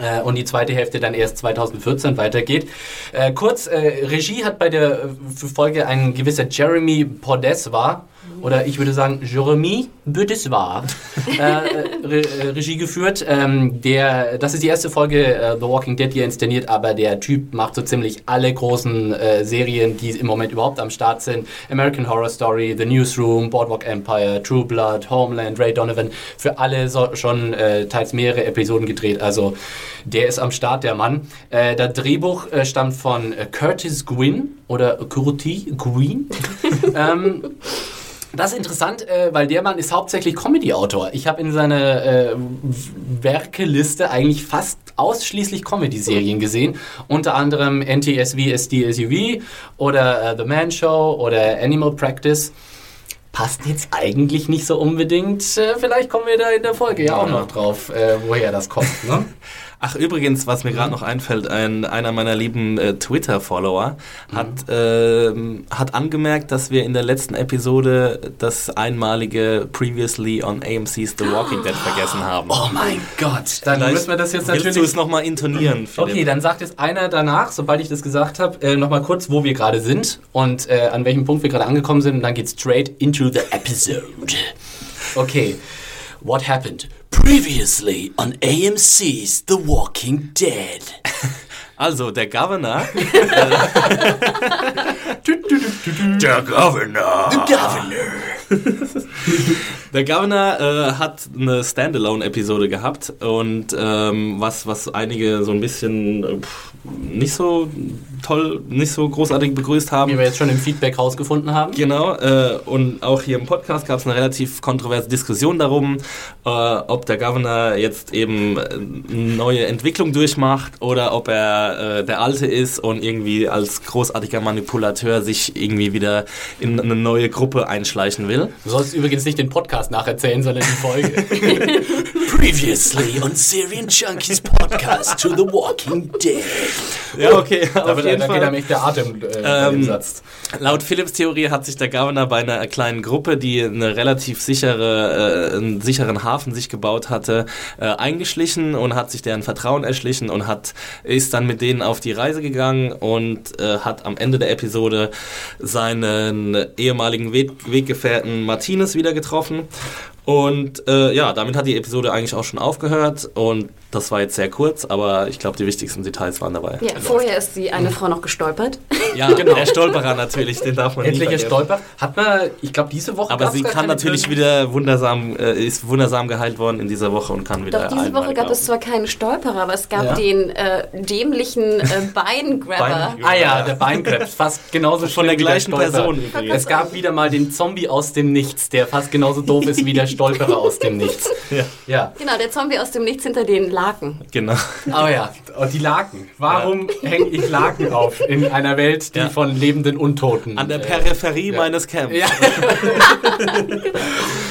Äh, und die zweite Hälfte dann erst 2014 weitergeht. Äh, kurz, äh, Regie hat bei der äh, Folge ein gewisser Jeremy Podeswa, oder ich würde sagen Jeremy Bedeswa, äh, äh, Re äh, Regie geführt. Ähm, der, das ist die erste Folge äh, The Walking Dead, die er inszeniert, aber der Typ macht so ziemlich alle großen äh, Serien, die im Moment überhaupt am Start sind. American Horror Story, The Newsroom, Boardwalk Empire, True Blood, Homeland, Ray Donovan. Für alle so, schon äh, teils mehrere Episoden gedreht. Also der ist am Start, der Mann. Äh, das Drehbuch äh, stammt von Curtis Gwynn oder Curtis Gwynn. (laughs) ähm, das ist interessant, äh, weil der Mann ist hauptsächlich Comedy-Autor. Ich habe in seiner äh, Werkeliste eigentlich fast ausschließlich Comedy-Serien gesehen. Unter anderem NTSV SDSUV oder äh, The Man Show oder Animal Practice. Passt jetzt eigentlich nicht so unbedingt. Äh, vielleicht kommen wir da in der Folge ja auch noch drauf, äh, woher das kommt. Ne? (laughs)
Ach, übrigens, was mir gerade noch einfällt, ein, einer meiner lieben äh, Twitter-Follower hat, ähm, hat angemerkt, dass wir in der letzten Episode das einmalige Previously on AMC's The Walking Dead vergessen haben.
Oh mein Gott, dann
Vielleicht
müssen wir das jetzt
Willst
natürlich...
du es nochmal intonieren, Philipp?
Okay, dann sagt jetzt einer danach, sobald ich das gesagt habe, äh, nochmal kurz, wo wir gerade sind und äh, an welchem Punkt wir gerade angekommen sind und dann geht's straight into the episode. Okay, what happened? Previously on AMC's The Walking Dead. (laughs)
Also, der Governor, (laughs)
Der Governor. The Governor. (laughs)
der Governor äh, hat eine Standalone-Episode gehabt und ähm, was, was einige so ein bisschen äh, pff, nicht so toll, nicht so großartig begrüßt haben.
Wie wir jetzt schon im Feedback rausgefunden haben.
Genau, äh, und auch hier im Podcast gab es eine relativ kontroverse Diskussion darum, äh, ob der Governor jetzt eben äh, eine neue Entwicklung durchmacht oder ob er äh, der Alte ist und irgendwie als großartiger Manipulateur sich irgendwie wieder in eine neue Gruppe einschleichen will.
Du sollst übrigens nicht den Podcast nacherzählen, sondern die Folge. (laughs) Previously on Syrian Junkies Podcast to The Walking Dead.
Ja, okay.
Da, wird,
jeden
da geht
Fall.
einem echt der Atem äh,
Ähm,
Satz.
Laut Philipps Theorie hat sich der Governor bei einer kleinen Gruppe, die eine relativ sichere, äh, einen sicheren Hafen sich gebaut hatte, äh, eingeschlichen und hat sich deren Vertrauen erschlichen und hat ist dann mit denen auf die Reise gegangen und äh, hat am Ende der Episode seinen ehemaligen Weg Weggefährten Martinez wieder getroffen. Und äh, ja, damit hat die Episode eigentlich auch schon aufgehört und das war jetzt sehr kurz, aber ich glaube, die wichtigsten Details waren dabei.
Ja, vorher ist die eine Frau noch gestolpert. (laughs)
Ja, (laughs) genau. Der Stolperer natürlich, den darf man
Endlicher
nicht vergessen.
Stolper. Hat man, ich glaube, diese Woche.
Aber sie
gar
kann
keine
natürlich
Bösen.
wieder wundersam, äh, ist wundersam geheilt worden in dieser Woche und kann wieder
Doch diese Woche gab es zwar keinen Stolperer, aber es gab
Ja.
den äh, dämlichen äh, (laughs) Beingrabber.
Bein-
Ah ja, der Beinkrebs, fast genauso
Von der gleichen
Stolperer.
Person übrigens.
Es gab wieder mal den Zombie aus dem Nichts, der fast genauso doof ist wie der Stolperer aus dem Nichts.
Ja.
Ja.
Genau, der Zombie aus dem Nichts hinter den Laken.
Genau.
Aber ja, und die Laken. Warum hänge ich Laken auf in einer Welt, die
Ja.
von lebenden Untoten?
An der
äh,
Peripherie meines Camps.
Ja. (laughs)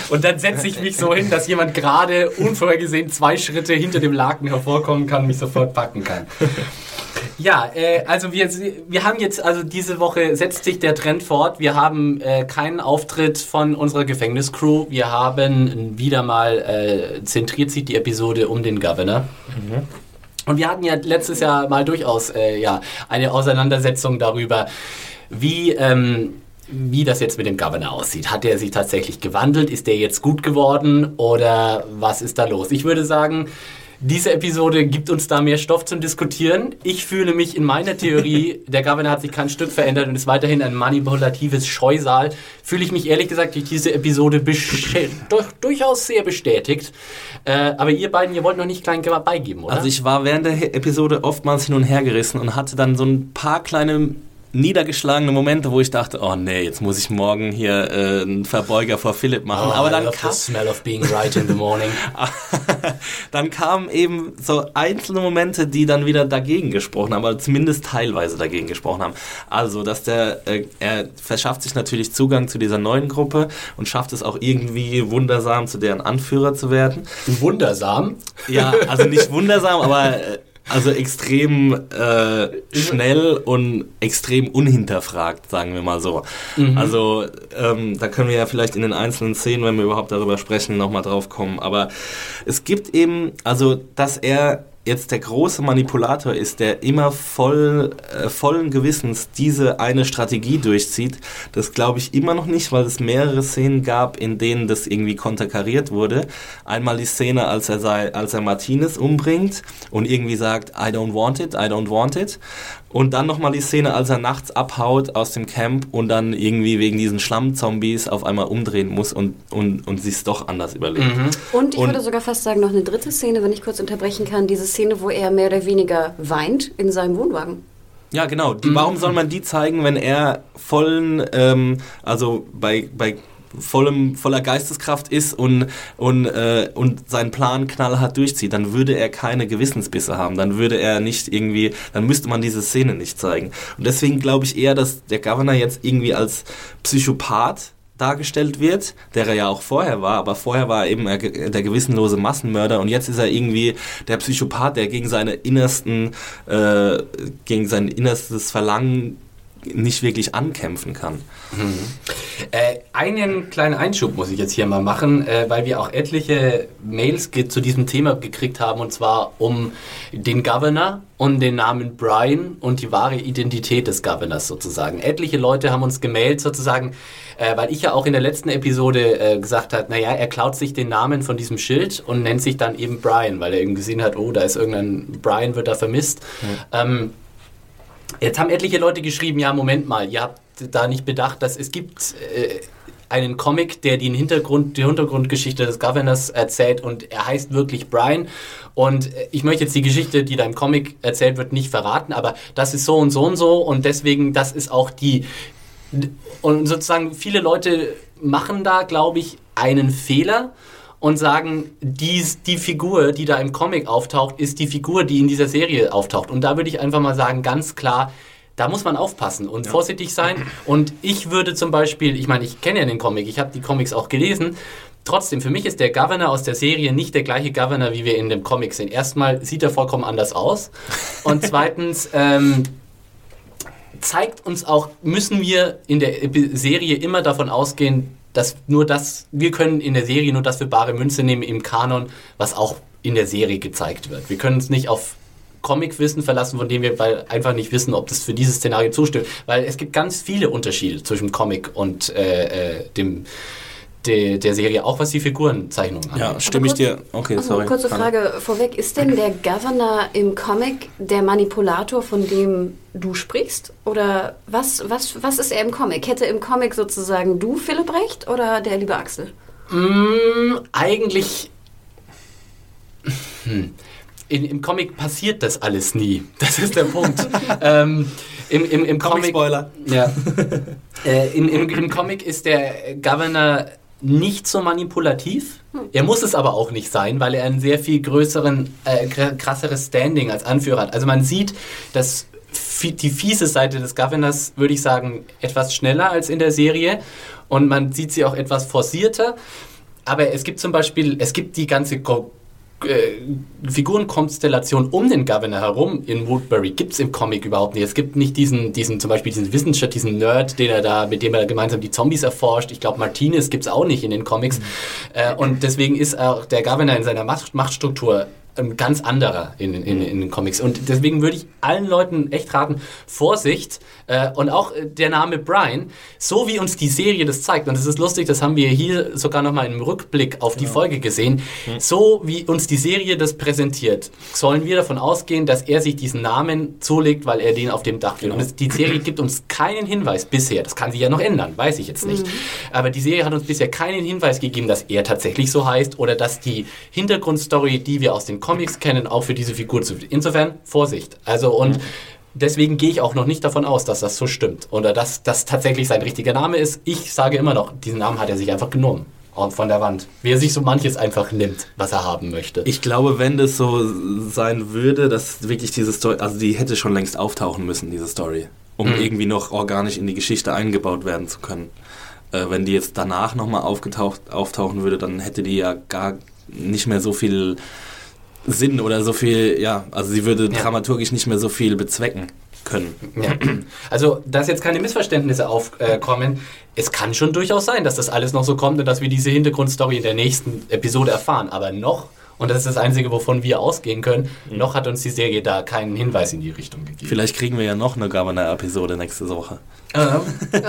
Und dann setze ich mich so hin, dass jemand gerade unvorhergesehen zwei Schritte hinter dem Laken hervorkommen kann, mich sofort packen kann. Ja, äh, also wir, wir haben jetzt, also diese Woche setzt sich der Trend fort. Wir haben äh, keinen Auftritt von unserer Gefängniscrew. Wir haben wieder mal, äh, zentriert sich die Episode um den Governor. Und wir hatten ja letztes Jahr mal durchaus äh, ja, eine Auseinandersetzung darüber, wie, ähm, wie das jetzt mit dem Governor aussieht. Hat er sich tatsächlich gewandelt? Ist der jetzt gut geworden? Oder was ist da los? Ich würde sagen, diese Episode gibt uns da mehr Stoff zum Diskutieren. Ich fühle mich in meiner Theorie, (laughs) der Governor hat sich kein Stück verändert und ist weiterhin ein manipulatives Scheusal. Fühle ich mich ehrlich gesagt durch diese Episode durch, durchaus sehr bestätigt. Äh, aber ihr beiden, ihr wollt noch nicht klein beigeben, oder?
Also ich war während der Episode oftmals hin und her gerissen und hatte dann so ein paar kleine niedergeschlagene Momente, wo ich dachte, oh nee, jetzt muss ich morgen hier äh, einen Verbeuger vor Philipp machen.
Oh,
Aber
I
dann
love
kam,
the smell of being right in the morning. (laughs)
dann kamen eben so einzelne Momente, die dann wieder dagegen gesprochen haben, aber zumindest teilweise dagegen gesprochen haben. Also, dass der, äh, er verschafft sich natürlich Zugang zu dieser neuen Gruppe und schafft es auch irgendwie wundersam, zu deren Anführer zu werden.
Wundersam.
Ja, also nicht wundersam, (laughs) aber äh, also extrem äh, schnell und extrem unhinterfragt, sagen wir mal so. Also ähm, da können wir ja vielleicht in den einzelnen Szenen, wenn wir überhaupt darüber sprechen, nochmal drauf kommen. Aber es gibt eben, also dass er jetzt der große Manipulator ist, der immer voll, äh, vollen Gewissens diese eine Strategie durchzieht, das glaube ich immer noch nicht, weil es mehrere Szenen gab, in denen das irgendwie konterkariert wurde. Einmal die Szene, als er, sei, als er Martinez umbringt und irgendwie sagt, I don't want it, I don't want it. Und dann nochmal die Szene, als er nachts abhaut aus dem Camp und dann irgendwie wegen diesen Schlammzombies auf einmal umdrehen muss und, und, und sich es doch anders überlegt.
Und ich
Und-
würde sogar fast sagen, noch eine dritte Szene, wenn ich kurz unterbrechen kann. Diese Szene, wo er mehr oder weniger weint in seinem Wohnwagen.
Ja, genau. Die, warum soll man die zeigen, wenn er vollen, ähm, also bei, bei vollem, voller Geisteskraft ist und, und, äh, und seinen Plan knallhart durchzieht, dann würde er keine Gewissensbisse haben. Dann würde er nicht irgendwie, dann müsste man diese Szene nicht zeigen. Und deswegen glaube ich eher, dass der Governor jetzt irgendwie als Psychopath dargestellt wird, der er ja auch vorher war, aber vorher war er eben er der gewissenlose Massenmörder und jetzt ist er irgendwie der Psychopath, der gegen seine innersten, äh, gegen sein innerstes Verlangen nicht wirklich ankämpfen kann.
Äh, einen kleinen Einschub muss ich jetzt hier mal machen, äh, weil wir auch etliche Mails zu diesem Thema gekriegt haben und zwar um den Governor und den Namen Brian und die wahre Identität des Governors sozusagen. Etliche Leute haben uns gemailt sozusagen, äh, weil ich ja auch in der letzten Episode äh, gesagt habe, naja, er klaut sich den Namen von diesem Schild und nennt sich dann eben Brian, weil er eben gesehen hat, oh, da ist irgendein Brian, wird da vermisst. Ähm, Jetzt haben etliche Leute geschrieben, ja, Moment mal, ihr habt da nicht bedacht, dass es gibt äh, einen Comic, der den Hintergrund, die Hintergrundgeschichte des Governors erzählt und er heißt wirklich Brian. Und äh, ich möchte jetzt die Geschichte, die da im Comic erzählt wird, nicht verraten, aber das ist so und so und so und deswegen, das ist auch die. Und sozusagen viele Leute machen da, glaube ich, einen Fehler und sagen, dies, die Figur, die da im Comic auftaucht, ist die Figur, die in dieser Serie auftaucht. Und da würde ich einfach mal sagen, ganz klar, da muss man aufpassen und vorsichtig sein. Und ich würde zum Beispiel, ich meine, ich kenne ja den Comic, ich habe die Comics auch gelesen. Trotzdem, für mich ist der Governor aus der Serie nicht der gleiche Governor, wie wir in dem Comic sehen. Erstmal sieht er vollkommen anders aus. Und (laughs) zweitens, ähm, zeigt uns auch, müssen wir in der Serie immer davon ausgehen, dass nur das, wir können in der Serie nur das für bare Münze nehmen im Kanon, was auch in der Serie gezeigt wird. Wir können uns nicht auf Comicwissen verlassen, von dem wir weil einfach nicht wissen, ob das für dieses Szenario zustimmt. Weil es gibt ganz viele Unterschiede zwischen Comic und äh, äh, dem, der, der Serie, auch was die Figurenzeichnungen angeht.
Ja, stimme ich dir. Okay,
Also,
sorry.
kurze. Frage vorweg. Ist denn der Governor im Comic der Manipulator, von dem du sprichst? Oder was, was, was ist er im Comic? Hätte im Comic sozusagen du Philipp recht oder der liebe Axel?
Mm, eigentlich. Hm. In, Im Comic passiert das alles nie. Das ist der Punkt. (laughs) ähm, Im im, im Comic.
Comic-Spoiler.
Ja. (laughs) äh, im, im, Im Comic ist der Governor nicht so manipulativ. Er muss es aber auch nicht sein, weil er einen sehr viel größeren, äh, kr- krasseres Standing als Anführer hat. Also man sieht, dass die fiese Seite des Governors, würde ich sagen, etwas schneller als in der Serie. Und man sieht sie auch etwas forcierter. Aber es gibt zum Beispiel, es gibt die ganze Ko äh, Figurenkonstellation um den Governor herum in Woodbury gibt es im Comic überhaupt nicht. Es gibt nicht diesen, diesen zum Beispiel diesen Wissenschaftler, diesen Nerd, den er da, mit dem er gemeinsam die Zombies erforscht. Ich glaube, Martinez gibt es auch nicht in den Comics. Äh, und deswegen ist auch der Governor in seiner Macht, Machtstruktur ein ganz anderer in, in, in den Comics. Und deswegen würde ich allen Leuten echt raten, Vorsicht äh, und auch äh, der Name Brian, so wie uns die Serie das zeigt, und es ist lustig, das haben wir hier sogar nochmal im Rückblick auf die Folge gesehen, so wie uns die Serie das präsentiert, sollen wir davon ausgehen, dass er sich diesen Namen zulegt, weil er den auf dem Dach will. Und es, die Serie gibt uns keinen Hinweis bisher, das kann sich ja noch ändern, weiß ich jetzt nicht, aber die Serie hat uns bisher keinen Hinweis gegeben, dass er tatsächlich so heißt oder dass die Hintergrundstory, die wir aus den Comics kennen, auch für diese Figur zu. Insofern Vorsicht. Also und deswegen gehe ich auch noch nicht davon aus, dass das so stimmt oder dass das tatsächlich sein richtiger Name ist. Ich sage immer noch, diesen Namen hat er sich einfach genommen und von der Wand. Wie er sich so manches einfach nimmt, was er haben möchte.
Ich glaube, wenn das so sein würde, dass wirklich diese Story, also die hätte schon längst auftauchen müssen, diese Story, um
Mhm.
irgendwie noch organisch in die Geschichte eingebaut werden zu können. Äh, wenn die jetzt danach nochmal aufgetaucht, auftauchen würde, dann hätte die ja gar nicht mehr so viel Sinn oder so viel, ja, also sie würde
Ja.
dramaturgisch nicht mehr so viel bezwecken können.
Ja. Also, dass jetzt keine Missverständnisse aufkommen, es kann schon durchaus sein, dass das alles noch so kommt und dass wir diese Hintergrundstory in der nächsten Episode erfahren. Aber noch, und das ist das Einzige, wovon wir ausgehen können, noch hat uns die Serie da keinen Hinweis in die Richtung gegeben.
Vielleicht kriegen wir ja noch eine Governor-Episode nächste Woche.
Ähm,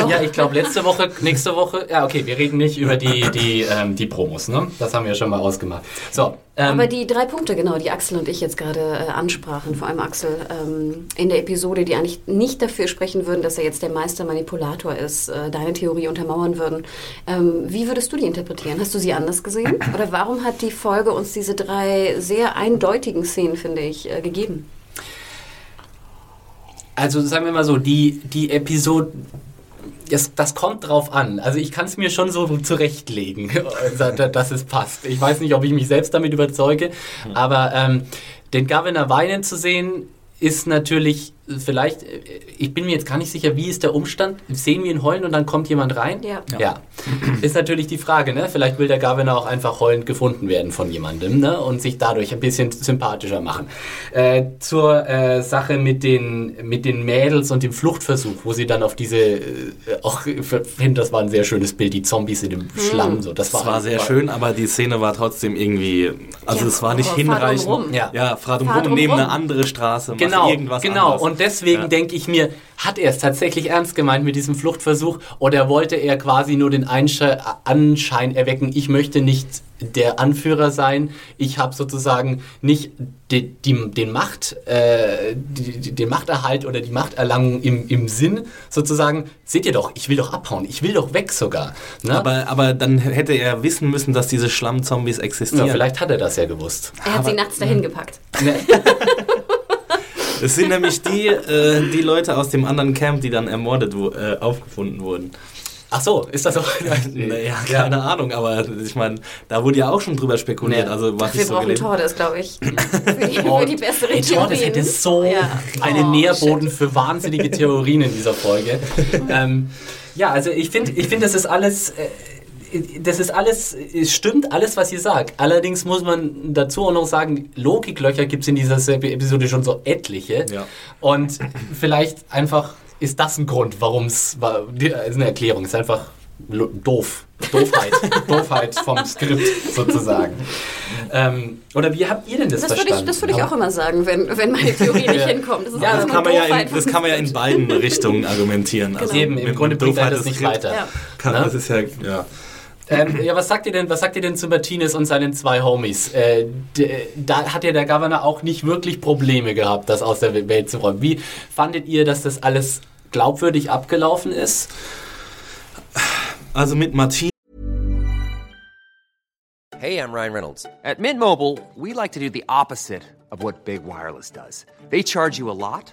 ja, ich glaube, letzte Woche, nächste Woche, ja, okay, wir reden nicht über die, die, ähm, die Promos, ne? Das haben wir schon mal ausgemacht. So, ähm,
Aber die drei Punkte, genau, die Axel und ich jetzt gerade äh, ansprachen, vor allem Axel, ähm, in der Episode, die eigentlich nicht dafür sprechen würden, dass er jetzt der Meistermanipulator ist, äh, deine Theorie untermauern würden. Ähm, wie würdest du die interpretieren? Hast du sie anders gesehen? Oder warum hat die Folge uns diese drei sehr eindeutigen Szenen, finde ich, äh, gegeben?
Also sagen wir mal so, die, die Episode, das, das kommt drauf an. Also ich kann es mir schon so zurechtlegen, (laughs) dass es passt. Ich weiß nicht, ob ich mich selbst damit überzeuge, aber ähm, den Governor weinen zu sehen, ist natürlich vielleicht, äh, ich bin mir jetzt gar nicht sicher, wie ist der Umstand? Sehen wir ihn heulen und dann kommt jemand rein?
Ja.
Ja. Ist natürlich die Frage, ne? Vielleicht will der Governor auch einfach heulend gefunden werden von jemandem, ne? Und sich dadurch ein bisschen sympathischer machen. Äh, zur äh, Sache mit den, mit den Mädels und dem Fluchtversuch, wo sie dann auf diese, äh, auch, ich finde, das war ein sehr schönes Bild, die Zombies in dem Schlamm, so. Das war,
Das war sehr schön, aber die Szene war trotzdem irgendwie, also
Ja,
es war nicht hinreichend.
drumrum.
Ja.
ja, fahr drum
Fahr
rum,
drum
neben
rum.
eine andere Straße,
Genau,
irgendwas
genau. Und deswegen
Ja.
denke ich mir, hat er es tatsächlich ernst gemeint mit diesem Fluchtversuch oder wollte er quasi nur den Einsche Anschein erwecken, ich möchte nicht der Anführer sein, ich habe sozusagen nicht die, die, den, Macht, äh, die, die, den Machterhalt oder die Machterlangung im, im Sinn, sozusagen, seht ihr doch, ich will doch abhauen, ich will doch weg sogar. Ne?
Aber, aber dann hätte er wissen müssen, dass diese Schlammzombies
ja,
existieren.
vielleicht hat er das ja gewusst.
Er hat sie nachts dahin gepackt. (laughs)
Es sind nämlich die, äh, die Leute aus dem anderen Camp, die dann ermordet wo, äh, aufgefunden wurden.
Ach so, ist das so? (laughs)
Naja, keine Ahnung, aber ich meine, da wurde ja auch schon drüber spekuliert.
Nee.
Also was
Wir
ich so
brauchen Tordes, glaube ich. (laughs) Für die, für die bessere
Tordes
Theorien.
hätte so
Ja.
einen
Oh,
Nährboden für wahnsinnige Theorien in dieser Folge. (laughs) ähm, ja, also ich finde, ich find, das ist alles... Äh, das ist alles, es stimmt alles, was ihr sagt. Allerdings muss man dazu auch noch sagen, Logiklöcher gibt es in dieser Episode schon so etliche.
Ja.
Und vielleicht einfach ist das ein Grund, warum es war. Ist eine Erklärung, ist einfach doof. Doofheit. (laughs) Doofheit vom Skript sozusagen. Ähm, oder wie habt ihr denn das,
Das würde
verstanden?
ich, das würde ich auch immer sagen, wenn, wenn meine Theorie nicht hinkommt. Das ist
Ja,
das kann, man ja
Doofheit
in, das kann man ja in beiden (laughs) Richtungen argumentieren. Also
Eben,
mit
im Grunde bringt
Doofheit
das nicht weiter.
Ja.
Kann,
Ne?
Das ist ja, ja.
Ähm, ja, was sagt ihr denn, was sagt ihr denn zu Martinez und seinen zwei Homies? Äh, d- da hat ja der Governor auch nicht wirklich Probleme gehabt, das aus der Welt zu räumen. Wie fandet ihr, dass das alles glaubwürdig abgelaufen ist?
Also mit Martin
Hey, I'm Ryan Reynolds. At Mint Mobile, we like to do the opposite of what Big Wireless does. They charge you a lot,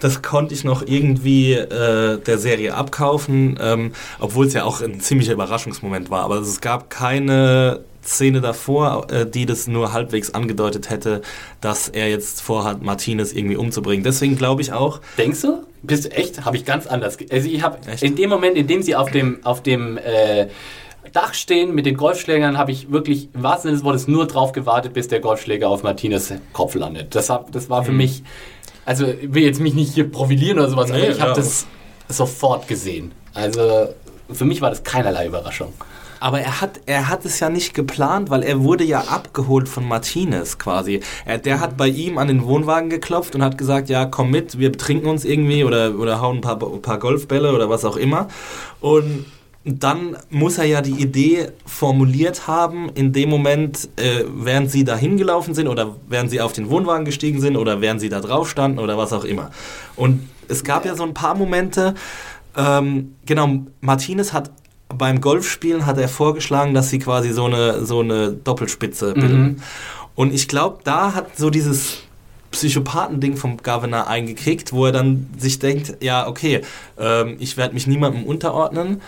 das, konnte ich noch irgendwie äh, der Serie abkaufen, ähm, obwohl es ja auch ein ziemlicher Überraschungsmoment war. Aber es gab keine Szene davor, äh, die das nur halbwegs angedeutet hätte, dass er jetzt vorhat, Martinez irgendwie umzubringen. Deswegen glaube ich auch,
Denkst du? Bist du echt? Habe ich ganz anders. Also ich habe in dem Moment, in dem sie auf dem auf dem äh, Dach stehen mit den Golfschlägern, habe ich wirklich im wahrsten Sinne des Wortes nur drauf gewartet, bis der Golfschläger auf Martinez Kopf landet. Das, hab, das war für mich, also ich will jetzt mich nicht hier profilieren oder sowas, aber.
Nee,
ich habe
ja.
das sofort gesehen. Also für mich war das keinerlei Überraschung.
Aber er hat, er hat es ja nicht geplant, weil er wurde ja abgeholt von Martinez quasi. Er, der hat bei ihm an den Wohnwagen geklopft und hat gesagt, ja, komm mit, wir betrinken uns irgendwie oder, oder hauen ein paar, ein paar Golfbälle oder was auch immer. Und dann muss er ja die Idee formuliert haben, in dem Moment, äh, während sie da hingelaufen sind oder während sie auf den Wohnwagen gestiegen sind oder während sie da drauf standen oder was auch immer. Und es gab ja so ein paar Momente, ähm, genau, Martinez hat beim Golfspielen hat er vorgeschlagen, dass sie quasi so eine, so eine Doppelspitze bilden. Und ich glaube, da hat so dieses Psychopathending vom Governor eingekickt, wo er dann sich denkt, ja, okay, ähm, ich werde mich niemandem unterordnen.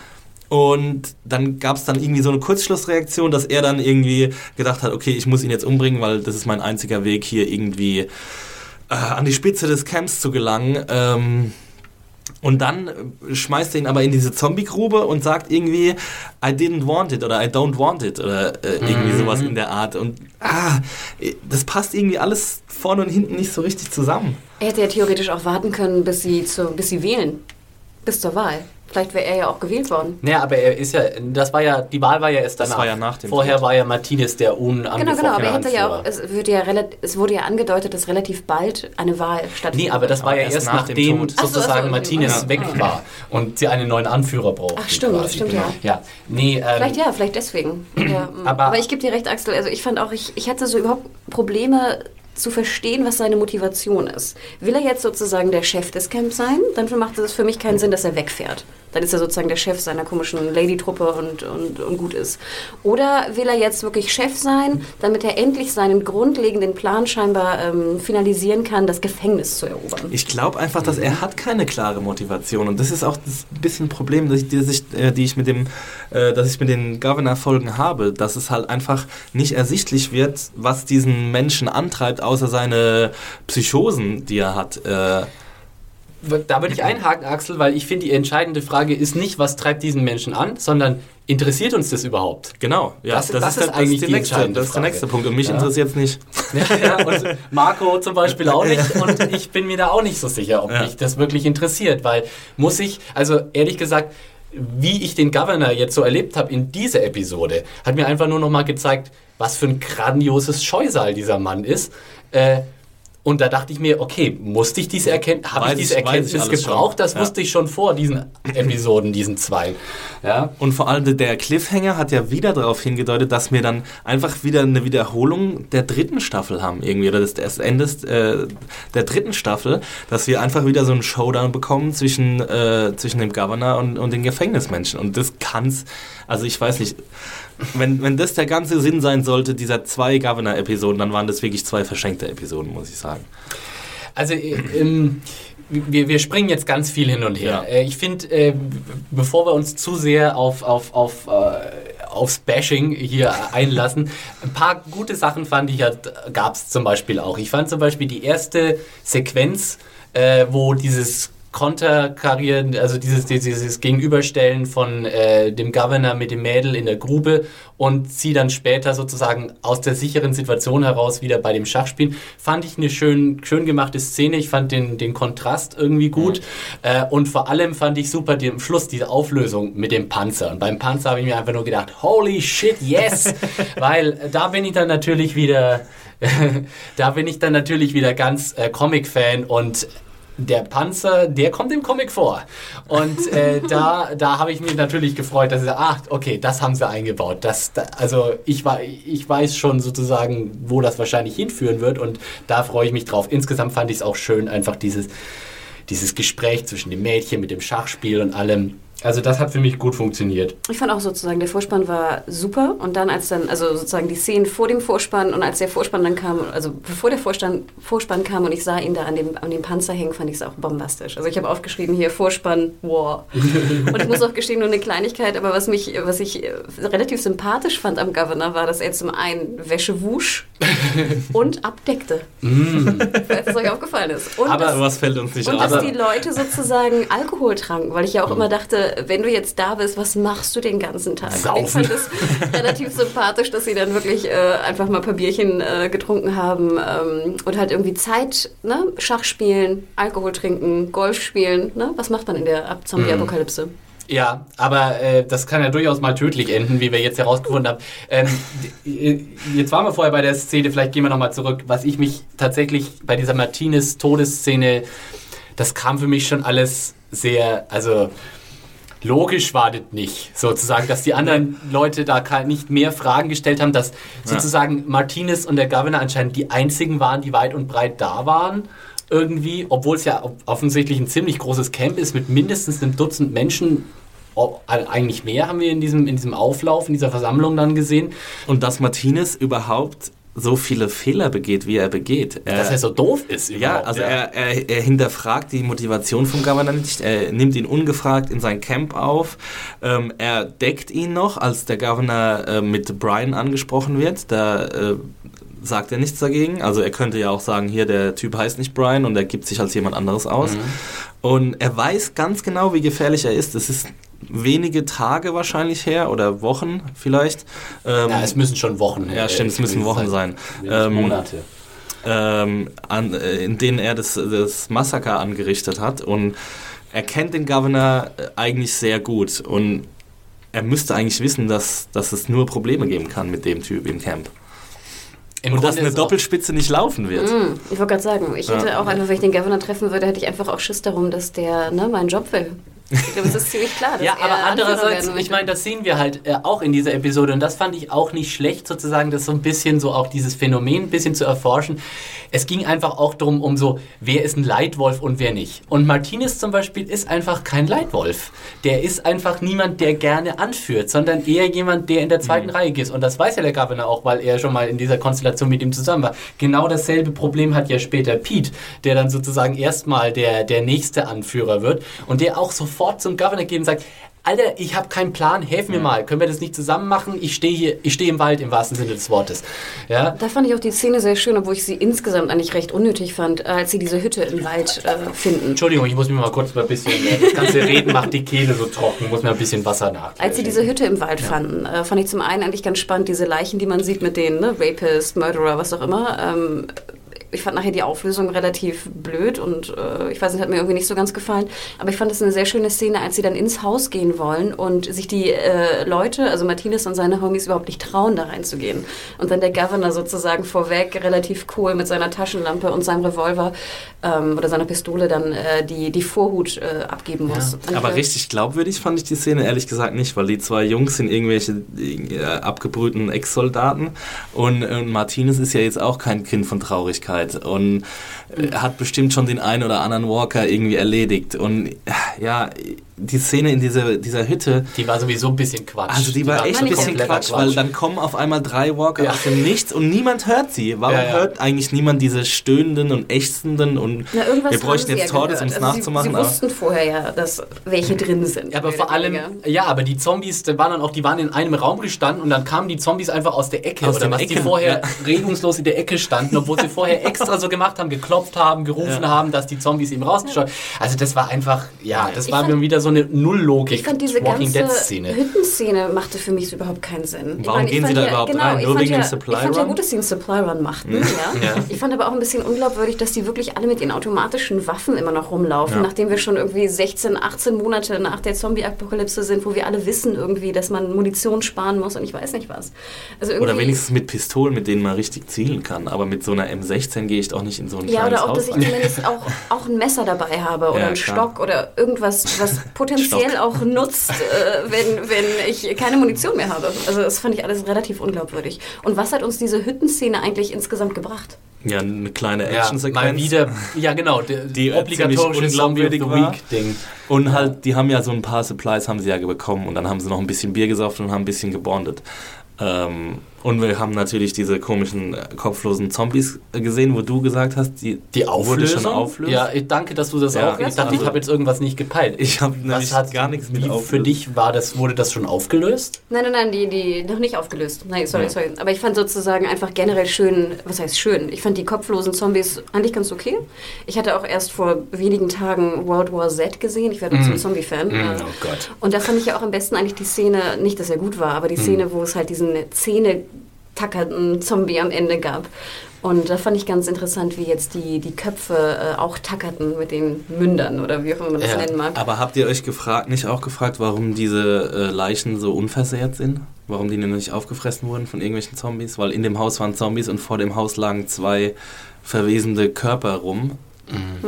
Und dann gab es dann irgendwie so eine Kurzschlussreaktion, dass er dann irgendwie gedacht hat, okay, ich muss ihn jetzt umbringen, weil das ist mein einziger Weg, hier irgendwie äh, an die Spitze des Camps zu gelangen. Ähm, und dann schmeißt er ihn aber in diese Zombie-Grube und sagt irgendwie, I didn't want it oder I don't want it oder äh, irgendwie sowas in der Art. Und ah, das passt irgendwie alles vorne und hinten nicht so richtig zusammen.
Er hätte ja theoretisch auch warten können, bis sie, zu, bis sie wählen. Bis zur Wahl. Vielleicht wäre er ja auch gewählt worden.
Naja, aber er ist ja, das war ja, die Wahl war ja erst
Das
danach.
war ja nach dem
Vorher
Tod.
war ja Martinez der unangefochtene
Genau, genau, aber er hätte ja auch, es, würde ja es wurde ja angedeutet, dass relativ bald eine Wahl stattfindet.
Nee, aber das war
Aber
ja
erst
erst
nach dem
nachdem
Tod.
Ach so, ach so,
sozusagen. Martinez
Ja.
weg war und sie einen neuen Anführer brauchten.
Ach, stimmt,
quasi.
stimmt, ja.
Ja, nee, ähm,
Vielleicht ja, vielleicht deswegen. Ja, mm.
Aber-
aber, ich gebe dir recht, Axel. Also ich fand auch, ich, ich hatte so überhaupt Probleme zu verstehen, was seine Motivation ist. Will er jetzt sozusagen der Chef des Camps sein? Dann macht es für mich keinen Sinn, dass er wegfährt. Dann ist er sozusagen der Chef seiner komischen Lady-Truppe und, und, und gut ist. Oder will er jetzt wirklich Chef sein, damit er endlich seinen grundlegenden Plan scheinbar ähm, finalisieren kann, das Gefängnis zu erobern?
Ich glaube einfach, dass er hat keine klare Motivation und das ist auch das bisschen Problem, dass ich, ich, äh, die ich mit dem, äh, dass ich mit den Governor-Folgen habe, dass es halt einfach nicht ersichtlich wird, was diesen Menschen antreibt, außer seine Psychosen, die er hat. Äh,
Da würde ich einhaken, Axel, weil ich finde, die entscheidende Frage ist nicht, was treibt diesen Menschen an, sondern interessiert uns das überhaupt?
genau, ja,
Das- das ist eigentlich
der
die
nächste, das ist der nächste Punkt und mich
Ja.
interessiert es nicht. (laughs)
Ja, und Marco zum Beispiel auch nicht. (laughs) Und ich bin mir da auch nicht so sicher, ob
Ja.
mich das wirklich interessiert, weil muss ich, also ehrlich gesagt, wie ich den Governor jetzt so erlebt habe in dieser Episode, hat mir einfach nur noch mal gezeigt, was für ein grandioses Scheusal dieser Mann ist. Äh, Und da dachte ich mir, okay, musste ich diese Erkenntnis, habe ich diese
ich- ich
Erkenntnis
alles
gebraucht?
schon.
Das
Ja.
wusste ich schon vor diesen Episoden, diesen zwei. Ja.
Und vor allem der Cliffhanger hat ja wieder darauf hingedeutet, dass wir dann einfach wieder eine Wiederholung der dritten Staffel haben irgendwie oder des, des Endes äh, der dritten Staffel, dass wir einfach wieder so einen Showdown bekommen zwischen äh, zwischen dem Governor und, und den Gefängnismenschen. Und das kann's, also ich weiß nicht, wenn, wenn das der ganze Sinn sein sollte dieser zwei Governor-Episoden, dann waren das wirklich zwei verschenkte Episoden, muss ich sagen.
Also äh, ähm, wir, wir springen jetzt ganz viel hin und her.
Ja.
Äh, ich finde, äh, bevor wir uns zu sehr auf, auf, auf, äh, aufs Bashing hier einlassen, ein paar gute Sachen fand ich, gab es zum Beispiel auch. Ich fand zum Beispiel die erste Sequenz, äh, wo dieses Konterkarieren, also dieses, dieses Gegenüberstellen von äh, dem Governor mit dem Mädel in der Grube und sie dann später sozusagen aus der sicheren Situation heraus wieder bei dem Schach spielen, fand ich eine schön, schön gemachte Szene. Ich fand den, den Kontrast irgendwie gut äh, und vor allem fand ich super den am Schluss diese Auflösung mit dem Panzer. Und beim Panzer habe ich mir einfach nur gedacht, holy shit, yes! (laughs) Weil äh, da bin ich dann natürlich wieder, (laughs) da bin ich dann natürlich wieder ganz äh, Comic-Fan und der Panzer, der kommt im Comic vor. Und äh, da, da habe ich mich natürlich gefreut, dass ich sage, ach, okay, das haben sie eingebaut. Das, da, also ich, war, ich weiß schon sozusagen, wo das wahrscheinlich hinführen wird und da freue ich mich drauf. Insgesamt fand ich es auch schön, einfach dieses, dieses Gespräch zwischen dem Mädchen mit dem Schachspiel und allem. Also das hat für mich gut funktioniert.
Ich fand auch sozusagen, der Vorspann war super und dann als dann, also sozusagen die Szenen vor dem Vorspann und als der Vorspann dann kam, also bevor der Vorspann, Vorspann kam und ich sah ihn da an dem, an dem Panzer hängen, fand ich es auch bombastisch. Also ich habe aufgeschrieben hier Vorspann, War. (laughs) und ich muss auch gestehen, nur eine Kleinigkeit, aber was mich, was ich äh, relativ sympathisch fand am Governor war, dass er zum einen Wäsche wusch (laughs) und abdeckte. Falls es euch aufgefallen ist. Und
Aber
dass-
Was fällt uns nicht
und
auf?
dass die Leute sozusagen Alkohol tranken, weil ich ja auch immer dachte, wenn du jetzt da bist, was machst du den ganzen Tag? Und Ich
Saufen.
fand es relativ sympathisch, dass sie dann wirklich äh, einfach mal ein paar Bierchen äh, getrunken haben ähm, und halt irgendwie Zeit, ne? Schach spielen, Alkohol trinken, Golf spielen, ne? Was macht man in der Ab- Zombie-Apokalypse?
Ja, aber äh, das kann ja durchaus mal tödlich enden, wie wir jetzt herausgefunden haben. Ähm, d- jetzt waren wir vorher bei der Szene, vielleicht gehen wir nochmal zurück. Was ich mich tatsächlich bei dieser Martinez-Todesszene, das kam für mich schon alles sehr, also logisch war das nicht, sozusagen, dass die anderen Leute da nicht mehr Fragen gestellt haben, dass sozusagen Martinez und der Governor anscheinend die einzigen waren, die weit und breit da waren. Irgendwie, obwohl es ja offensichtlich ein ziemlich großes Camp ist mit mindestens einem Dutzend Menschen. Eigentlich mehr haben wir in diesem, in diesem Auflauf, in dieser Versammlung dann gesehen.
Und dass Martinez überhaupt so viele Fehler begeht, wie er begeht. Er,
dass er so doof ist.
ja, also Er, er, er hinterfragt die Motivation vom Governor nicht. Er nimmt ihn ungefragt in sein Camp auf. Ähm, er deckt ihn noch, als der Governor äh, mit Brian angesprochen wird. Da äh, sagt er nichts dagegen. Also er könnte ja auch sagen, hier, der Typ heißt nicht Brian und er gibt sich als jemand anderes aus. Und er weiß ganz genau, wie gefährlich er ist. Es ist wenige Tage wahrscheinlich her oder Wochen vielleicht. Ähm,
Ja, es müssen schon Wochen.
ja, stimmt, es müssen Wochen sein.
Ähm,
Ähm,
Monate.
ähm, an, äh, in denen er das, das Massaker angerichtet hat. Und er kennt den Governor äh, eigentlich sehr gut. Und er müsste eigentlich wissen, dass, dass es nur Probleme geben kann mit dem Typ im Camp.
Im
Und dass
Grunde
eine
ist auch-
Doppelspitze nicht laufen wird.
Hm, Ich wollte gerade sagen, ich hätte
Ja.
auch einfach, wenn ich den Governor treffen würde, hätte ich einfach auch Schiss darum, dass der ne, meinen Job will. Ich glaube, es ist ziemlich klar, dass
Ja,
er
aber andererseits, ich meine, das sehen wir halt äh, auch in dieser Episode und das fand ich auch nicht schlecht, sozusagen, das so ein bisschen so auch dieses Phänomen ein bisschen zu erforschen. Es ging einfach auch darum, um so, wer ist ein Leitwolf und wer nicht. Und Martinez zum Beispiel ist einfach kein Leitwolf. Der ist einfach niemand, der gerne anführt, sondern eher jemand, der in der zweiten Reihe ist. Und das weiß ja der Governor auch, weil er schon mal in dieser Konstellation mit ihm zusammen war. Genau dasselbe Problem hat ja später Pete, der dann sozusagen erstmal der, der nächste Anführer wird und der auch sofort zum Governor geht und sagt, Alter, ich habe keinen Plan, helf mir mal, können wir das nicht zusammen machen? Ich stehe hier, ich stehe im Wald im wahrsten Sinne des Wortes. Ja?
Da fand ich auch die Szene sehr schön, obwohl ich sie insgesamt eigentlich recht unnötig fand, äh, als sie diese Hütte im Wald äh, finden.
Entschuldigung, ich muss mir mal kurz mal ein bisschen, äh, das ganze Reden macht die Kehle so trocken, muss mir ein bisschen Wasser nach.
Als sie diese Hütte im Wald fanden, äh, fand ich zum einen eigentlich ganz spannend, diese Leichen, die man sieht mit denen, ne? Rapist, Murderer, was auch immer. Ähm, ich fand nachher die Auflösung relativ blöd und äh, ich weiß nicht, hat mir irgendwie nicht so ganz gefallen. Aber ich fand es eine sehr schöne Szene, als sie dann ins Haus gehen wollen und sich die äh, Leute, also Martinez und seine Homies, überhaupt nicht trauen, da reinzugehen. Und dann der Governor sozusagen vorweg relativ cool mit seiner Taschenlampe und seinem Revolver ähm, oder seiner Pistole dann äh, die, die Vorhut äh, abgeben muss. Und
Aber
ich-
richtig glaubwürdig fand ich die Szene ehrlich gesagt nicht, weil die zwei Jungs sind irgendwelche äh, abgebrühten Ex-Soldaten und, äh, Martinez ist ja jetzt auch kein Kind von Traurigkeit und äh, hat bestimmt schon den einen oder anderen Walker irgendwie erledigt. Und ja, die Szene in dieser, dieser Hütte,
Die war sowieso ein bisschen Quatsch.
also die war echt ein bisschen
kompletter
Quatsch, weil dann kommen auf einmal drei Walker
Ja.
aus dem Nichts und niemand hört sie. Warum
Ja, ja.
hört eigentlich niemand diese stöhnenden und ächzenden und
Na, irgendwas
wir bräuchten jetzt Tordes, um es
also
nachzumachen?
Sie,
aber-
sie wussten vorher ja, dass welche drin sind.
Ja, aber vor allem, ja, aber die Zombies, da waren dann auch, die waren in einem Raum gestanden und dann kamen die Zombies einfach aus der Ecke
Aus
oder was die
Ecken,
vorher
ja. (laughs)
regungslos in der Ecke standen, obwohl sie vorher (laughs) extra so gemacht haben, geklopft haben, gerufen haben, dass die Zombies eben rausgeschaut. Also das war einfach, ja, das
Ich
war wieder so eine Null-Logik.
Ich fand diese
Walking
ganze
Szene.
Hüttenszene machte für mich so überhaupt keinen Sinn.
Warum
meine,
gehen sie da
ja,
überhaupt
genau,
rein?
Ich
Nur
fand
wegen
ja,
dem Supply
Ich fand ja
Run?
gut, dass sie einen Supply Run machten. Ja.
Ja.
Ich fand aber auch ein bisschen unglaubwürdig, dass die wirklich alle mit ihren automatischen Waffen immer noch rumlaufen, nachdem wir schon irgendwie 16, 18 Monate nach der Zombie-Apokalypse sind, wo wir alle wissen irgendwie, dass man Munition sparen muss und ich weiß nicht was. Also
Oder wenigstens mit Pistolen, mit denen man richtig zielen kann. Aber mit so einer M16 gehe ich doch nicht in so ein
Ja, oder auch,
Haus
dass ich zumindest auch, auch ein Messer dabei habe oder einen
klar.
Stock oder irgendwas, was (laughs) potenziell
Stock.
auch nutzt, äh, wenn, wenn ich keine Munition mehr habe. Also das fand ich alles relativ unglaubwürdig. Und was hat uns diese Hüttenszene eigentlich insgesamt gebracht?
Ja, eine kleine
Ja,
Actionsequenz.
mal wieder, ja genau, die,
Die,
obligatorische Zombie of the
unglaubwürdig war.
Week Ding.
Und halt, die haben ja so ein paar Supplies haben sie ja bekommen und dann haben sie noch ein bisschen Bier gesoffen und haben ein bisschen gebondet. Ähm, und wir haben natürlich diese komischen äh, kopflosen Zombies äh, gesehen, wo du gesagt hast, die,
Die
wurde
Auflösung?
schon auflöst.
Ja, ich danke, dass du das
Ja,
auch. Ich dachte,
also-
ich habe jetzt irgendwas nicht gepeilt.
Ich habe nämlich
hat
gar nichts mit
Wie für dich war das, wurde das schon aufgelöst?
Nein, nein, nein, die, die noch nicht aufgelöst. Nein, sorry, sorry. Aber ich fand sozusagen einfach generell schön, was heißt schön? Ich fand die kopflosen Zombies eigentlich ganz okay. Ich hatte auch erst vor wenigen Tagen World War Z gesehen. Ich werde mm. zum Zombie-Fan. Äh,
Oh Gott.
Und da fand ich ja auch am besten eigentlich die Szene, nicht, dass er gut war, aber die Szene, wo es halt diesen Zähne-tackernden Zombie am Ende gab. Und da fand ich ganz interessant, wie jetzt die, die Köpfe äh, auch tackerten mit den Mündern oder wie auch immer man das
Ja,
nennen mag.
Aber habt ihr euch gefragt, nicht auch gefragt, warum diese äh, Leichen so unversehrt sind? Warum die nicht aufgefressen wurden von irgendwelchen Zombies? Weil in dem Haus waren Zombies und vor dem Haus lagen zwei verwesende Körper rum,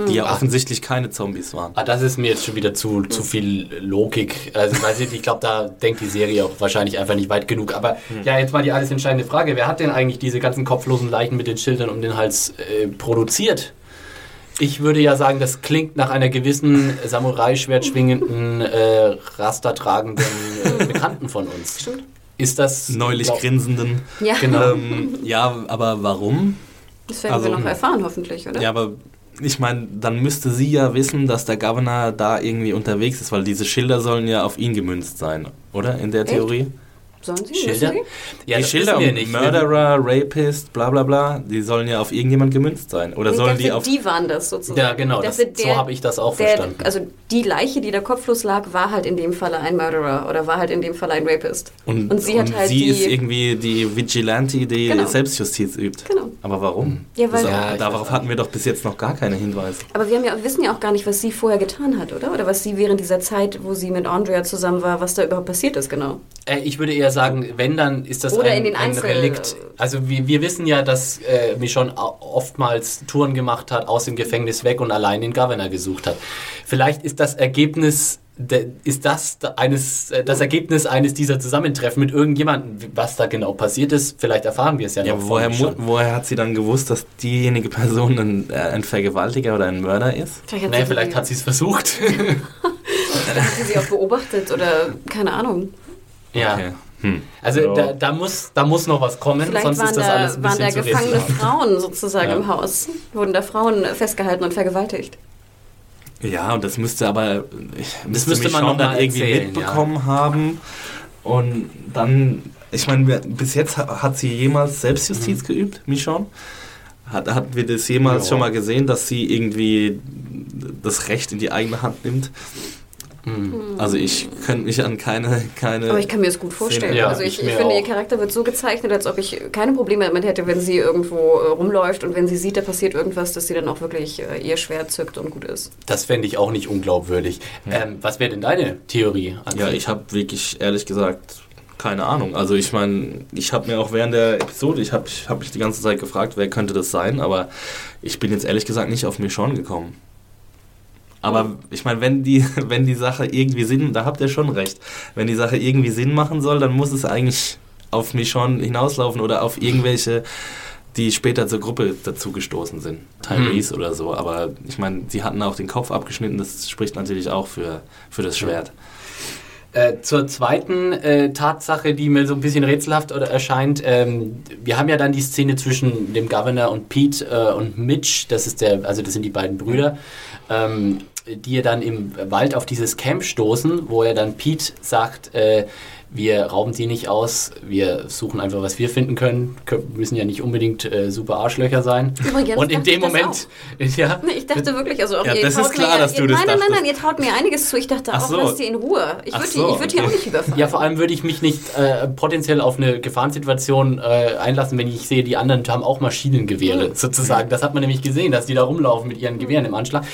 die ja offensichtlich keine Zombies waren.
Ah, das ist mir jetzt schon wieder zu, zu viel Logik. Also, weiß ich, ich glaube, da denkt die Serie auch wahrscheinlich einfach nicht weit genug. Aber ja, jetzt mal die alles entscheidende Frage. Wer hat denn eigentlich diese ganzen kopflosen Leichen mit den Schildern um den Hals äh, produziert? Ich würde ja sagen, das klingt nach einer gewissen Samurai-Schwert schwingenden, äh, rastertragenden äh, Bekannten von uns.
Stimmt.
Ist das
Neulich
glaub-
grinsenden.
Ja,
Genau.
Ähm, ja, aber warum?
das werden
also-
wir noch erfahren, hoffentlich, oder?
Ja, aber ich meine, dann müsste sie ja wissen, dass der Governor da irgendwie unterwegs ist, weil diese Schilder sollen ja auf ihn gemünzt sein, oder? In der
Echt? Sollen sie?
Schilder?
Müssen
Ja,
die Schilder um
nicht.
Murderer, Rapist, bla bla bla, die sollen ja auf irgendjemand gemünzt sein. Oder
sie?
sollen die auf...
die waren das sozusagen.
Ja, genau, das,
dachte,
so habe ich das auch
der,
verstanden.
Also die Leiche, die da kopflos lag, war halt in dem Falle ein Murderer oder war halt in dem Falle ein Rapist.
Und,
sie hat
und
halt
sie
die...
ist irgendwie die Vigilante, die
Genau.
Selbstjustiz übt.
Genau.
Aber warum?
Ja, weil-
das,
Ja,
darauf hatten wir doch bis jetzt noch gar keine Hinweise.
Aber wir haben ja, wissen ja auch gar nicht, was sie vorher getan hat, oder? Oder was sie während dieser Zeit, wo sie mit Andrea zusammen war, was da überhaupt passiert ist, genau.
Äh, ich würde eher sagen, wenn, dann ist das
Oder
ein,
in den
ein Relikt. Also wir, wir wissen ja, dass äh, Michonne oftmals Touren gemacht hat, aus dem Gefängnis weg und allein den Governor gesucht hat. Vielleicht ist das Ergebnis, de, ist das da- eines, äh, das Ergebnis eines dieser Zusammentreffen mit irgendjemandem. Was da genau passiert ist, vielleicht erfahren wir es ja,
Ja,
noch
woher, woher hat sie dann gewusst, dass diejenige Person ein, äh, ein Vergewaltiger oder ein Mörder ist?
Vielleicht hat
Nee,
sie,
vielleicht hat sie es versucht. (laughs)
hat sie sie auch beobachtet oder keine Ahnung.
ja.
Okay. Hm.
Also
Ja.
da, da, muss, da muss noch was kommen,
Vielleicht
sonst
waren
ist das
da,
alles ein
waren
bisschen
da
zu
gefangene. Frauen sozusagen
Ja.
im Haus. Wurden da Frauen festgehalten und vergewaltigt.
Ja, und das müsste aber ich, müsste,
müsste man mal
dann irgendwie
erzählen,
mitbekommen haben. Und dann, ich meine, bis jetzt ha- hat sie jemals Selbstjustiz geübt, Michonne? Hat, hatten wir das jemals
Ja.
schon mal gesehen, dass sie irgendwie das Recht in die eigene Hand nimmt? Also ich könnte mich an keine, keine.
Aber ich kann mir das gut vorstellen.
Ja,
also ich,
ich
ich finde,
auch.
ihr Charakter wird so gezeichnet, als ob ich keine Probleme damit hätte, wenn sie irgendwo äh, rumläuft und wenn sie sieht, da passiert irgendwas, dass sie dann auch wirklich äh, ihr Schwert zückt und gut ist.
Das fände ich auch nicht unglaubwürdig. Ähm, was wäre denn deine Theorie?
Ja, ich habe wirklich ehrlich gesagt keine Ahnung. Also ich meine, ich habe mir auch während der Episode, ich habe ich hab mich die ganze Zeit gefragt, wer könnte das sein, aber ich bin jetzt ehrlich gesagt nicht auf Michonne gekommen. Aber ich meine, wenn die, (laughs) wenn die Sache irgendwie Sinn, da habt ihr schon recht, wenn die Sache irgendwie Sinn machen soll, dann muss es eigentlich auf Michonne hinauslaufen oder auf irgendwelche, die später zur Gruppe dazugestoßen sind. Tyrese oder so. Aber ich meine, sie hatten auch den Kopf abgeschnitten, das spricht natürlich auch für, für das Schwert.
Äh, zur zweiten äh, Tatsache, die mir so ein bisschen rätselhaft oder erscheint. Ähm, wir haben ja dann die Szene zwischen dem Governor und Pete äh, und Mitch. Das ist der, also das sind die beiden Brüder, ähm, die ja dann im Wald auf dieses Camp stoßen, wo er dann Pete sagt, äh, wir rauben sie nicht aus, wir suchen einfach, was wir finden können. Kö- müssen ja nicht unbedingt äh, super Arschlöcher sein.
Übrigens
und in dem Moment, (laughs) ja,
Nee, (laughs) ich dachte wirklich, also auch
Ja,
ihr
das ist klar,
mir,
dass du
ihr,
das
Nein, nein, nein,
dachtest.
nein, ihr traut mir einiges zu. Ich dachte
Ach
auch,
so.
lasst sie in Ruhe. Ich würde
so,
die, ich würd die auch nicht überfallen.
Ja, vor allem würde ich mich nicht äh, potenziell auf eine Gefahrensituation äh, einlassen, wenn ich sehe, die anderen haben auch Maschinengewehre sozusagen. Das hat man nämlich gesehen, dass die da rumlaufen mit ihren Gewehren im Anschlag.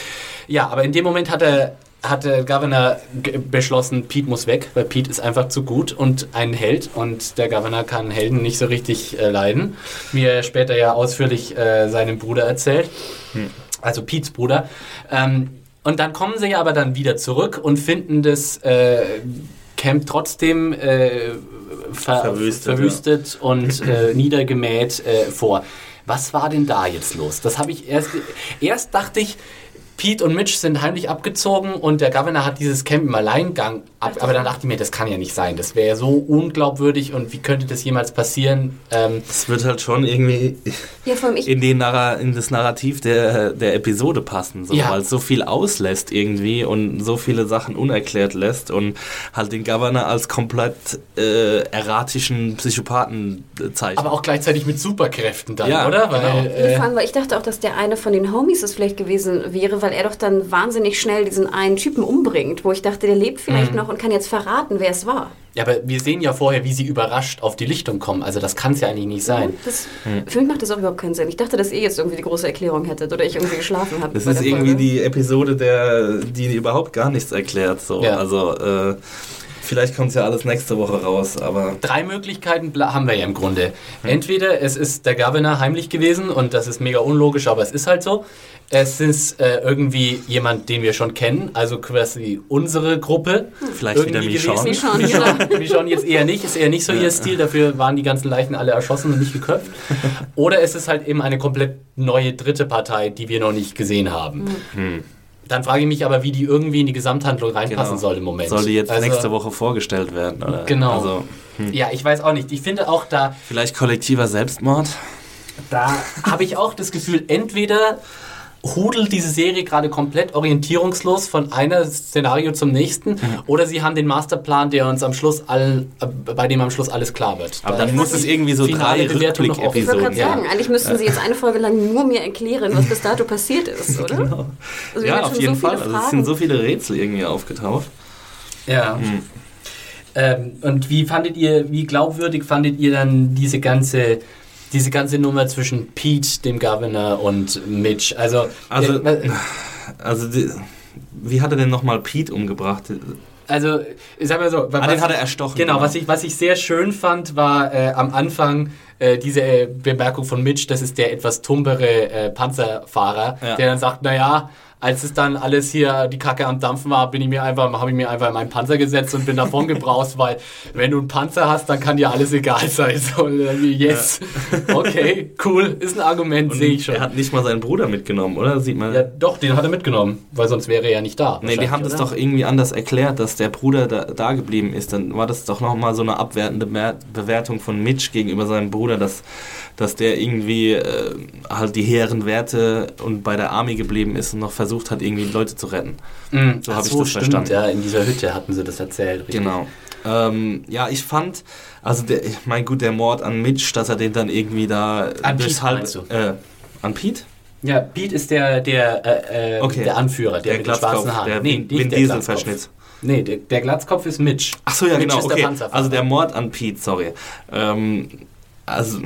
Ja, aber in dem Moment hat der, hat der Governor beschlossen, Pete muss weg, weil Pete ist einfach zu gut und ein Held und der Governor kann Helden nicht so richtig äh, leiden, wie er später ja ausführlich äh, seinem Bruder erzählt also Pete's Bruder. Ähm, und dann kommen sie aber dann wieder zurück und finden das äh, Camp trotzdem äh, ver
Verwüstet,
verwüstet und äh, (laughs) niedergemäht äh, vor. Was war denn da jetzt los? Das habe ich erst. Erst dachte ich, Pete und Mitch sind heimlich abgezogen und der Governor hat dieses Camp im Alleingang ab. Aber dann dachte ich mir, das kann ja nicht sein. Das wäre ja so unglaubwürdig und wie könnte das jemals passieren? Ähm,
Es wird halt schon irgendwie
Ja, vor allem ich,
in, den Narra in das Narrativ der, der Episode passen, so,
Ja.
weil es so viel auslässt irgendwie und so viele Sachen unerklärt lässt und halt den Governor als komplett äh, erratischen Psychopathen äh, zeichnet.
aber auch gleichzeitig mit Superkräften dann,
Ja,
oder?
genau.
Weil,
Nee,
äh,
vor allem, weil ich dachte auch, dass der eine von den Homies es vielleicht gewesen wäre, weil er doch dann wahnsinnig schnell diesen einen Typen umbringt, wo ich dachte, der lebt vielleicht noch und kann jetzt verraten, wer es war.
Ja, aber wir sehen ja vorher, wie sie überrascht auf die Lichtung kommen. Also das kann es ja eigentlich nicht sein.
Das, Für mich macht das auch überhaupt keinen Sinn. Ich dachte, dass ihr jetzt irgendwie die große Erklärung hättet oder ich irgendwie geschlafen habe.
das ist irgendwie die Episode, der, die überhaupt gar nichts erklärt. So.
Ja.
Also äh, vielleicht kommt ja alles nächste Woche raus, aber
Drei Möglichkeiten haben wir ja im Grunde. Entweder es ist der Governor heimlich gewesen und das ist mega unlogisch, aber es ist halt so. Es ist äh, irgendwie jemand, den wir schon kennen, also quasi unsere Gruppe.
Vielleicht wieder
gewesen.
Michonne,
Michonne, (laughs) Michonne jetzt eher nicht, ist eher nicht so ihr Stil, dafür waren die ganzen Leichen alle erschossen und nicht geköpft. (laughs) Oder es ist halt eben eine komplett neue dritte Partei, die wir noch nicht gesehen haben. Dann frage ich mich aber, wie die irgendwie in die Gesamthandlung reinpassen
Genau.
soll im Moment.
soll die jetzt
Also,
nächste Woche vorgestellt werden? Oder?
Genau.
Also,
Ja, ich weiß auch nicht. Ich finde auch da,
vielleicht kollektiver Selbstmord?
da habe ich auch das Gefühl, entweder hudelt diese Serie gerade komplett orientierungslos von einer Szenario zum nächsten oder sie haben den Masterplan, der uns am Schluss allen, äh, bei dem am Schluss alles klar wird.
Aber dann muss es irgendwie so drei
offen.
Ich wollte gerade
Episoden.
sagen, eigentlich müssten sie jetzt eine Folge lang nur mir erklären, was bis dato passiert ist, (laughs) oder? Also wir
Ja, auf jeden
so
Fall. Also es sind so viele Rätsel irgendwie aufgetaucht.
Ja. Ähm, und wie fandet ihr, wie glaubwürdig fandet ihr dann diese ganze, diese ganze Nummer zwischen Pete, dem Governor, und Mitch? Also,
Also-
äh,
Also, die, wie hat er denn nochmal Pete umgebracht?
Also, ich sag mal so.
Ah, den hat er erstochen,
Genau,
genau.
was ich, was ich sehr schön fand, war äh, am Anfang äh, diese äh, Bemerkung von Mitch, das ist der etwas tumpere äh, Panzerfahrer,
Ja.
der dann sagt, naja, als es dann alles hier die Kacke am Dampfen war, bin ich mir einfach, habe ich mir einfach in meinen Panzer gesetzt und bin davon (laughs) gebraust, weil wenn du einen Panzer hast, dann kann dir alles egal sein. (laughs) So, yes, okay, cool, ist ein Argument, sehe ich schon.
Er hat nicht mal seinen Bruder mitgenommen, oder? Sieht man.
ja, doch, den hat er mitgenommen, weil sonst wäre er ja nicht da.
Nee, die haben das
oder?
doch irgendwie anders erklärt, dass der Bruder da, da geblieben ist. Dann war das doch nochmal so eine abwertende Bewertung von Mitch gegenüber seinem Bruder, dass, dass der irgendwie äh, halt die hehren Werte und bei der Army geblieben ist und noch versucht hat, irgendwie Leute zu retten.
Mhm.
So habe ich das
stimmt,
verstanden.
Ja, in dieser Hütte hatten sie das erzählt. richtig.
Genau. Ähm, ja, ich fand, also der, ich mein gut, der Mord an Mitch, dass er den dann irgendwie da
An
durchs
Pete?
Äh, an Pete?
Ja, Pete ist der, der, äh, äh,
Okay.
der Anführer, der, mit den
Glatzkopf,
schwarzen Haaren.
der
nee, nicht
Vin
der
Diesel
Glatzkopf.
Verschnitt.
Nee, der, der Glatzkopf ist Mitch.
Ach so, ja,
Mitch
genau.
ist der
Okay.
Panzerfahrer.
Also der Mord an Pete, sorry. Ähm, also,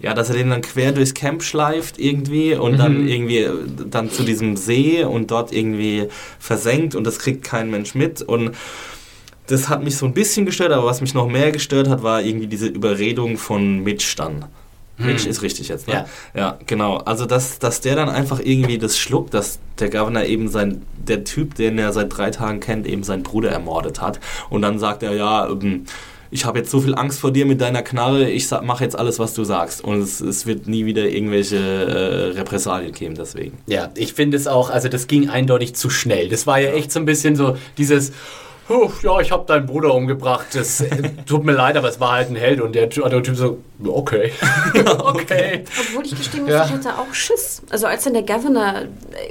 ja, dass er den dann quer durchs Camp schleift irgendwie und
Mhm.
dann irgendwie äh, dann zu diesem See und dort irgendwie versenkt und das kriegt kein Mensch mit und das hat mich so ein bisschen gestört, aber was mich noch mehr gestört hat, war irgendwie diese Überredung von Mitch dann. Mitch ist richtig jetzt, ne?
Ja.
Ja, genau. Also, dass, dass der dann einfach irgendwie das schluckt, dass der Governor eben sein, der Typ, den er seit drei Tagen kennt, eben seinen Bruder ermordet hat. Und dann sagt er, ja, ähm, ich habe jetzt so viel Angst vor dir mit deiner Knarre, ich mache jetzt alles, was du sagst. Und es, es wird nie wieder irgendwelche äh, Repressalien geben deswegen.
Ja, ich finde es auch, also das ging eindeutig zu schnell. Das war ja echt so ein bisschen so dieses, "Oh, ja, ich habe deinen Bruder umgebracht, das äh, tut mir leid, aber es war halt ein Held. Und der, der Typ so, okay, (laughs) okay.
Obwohl ich gestehen muss,
Ja.
ich hatte auch Schiss. Also als dann der Governor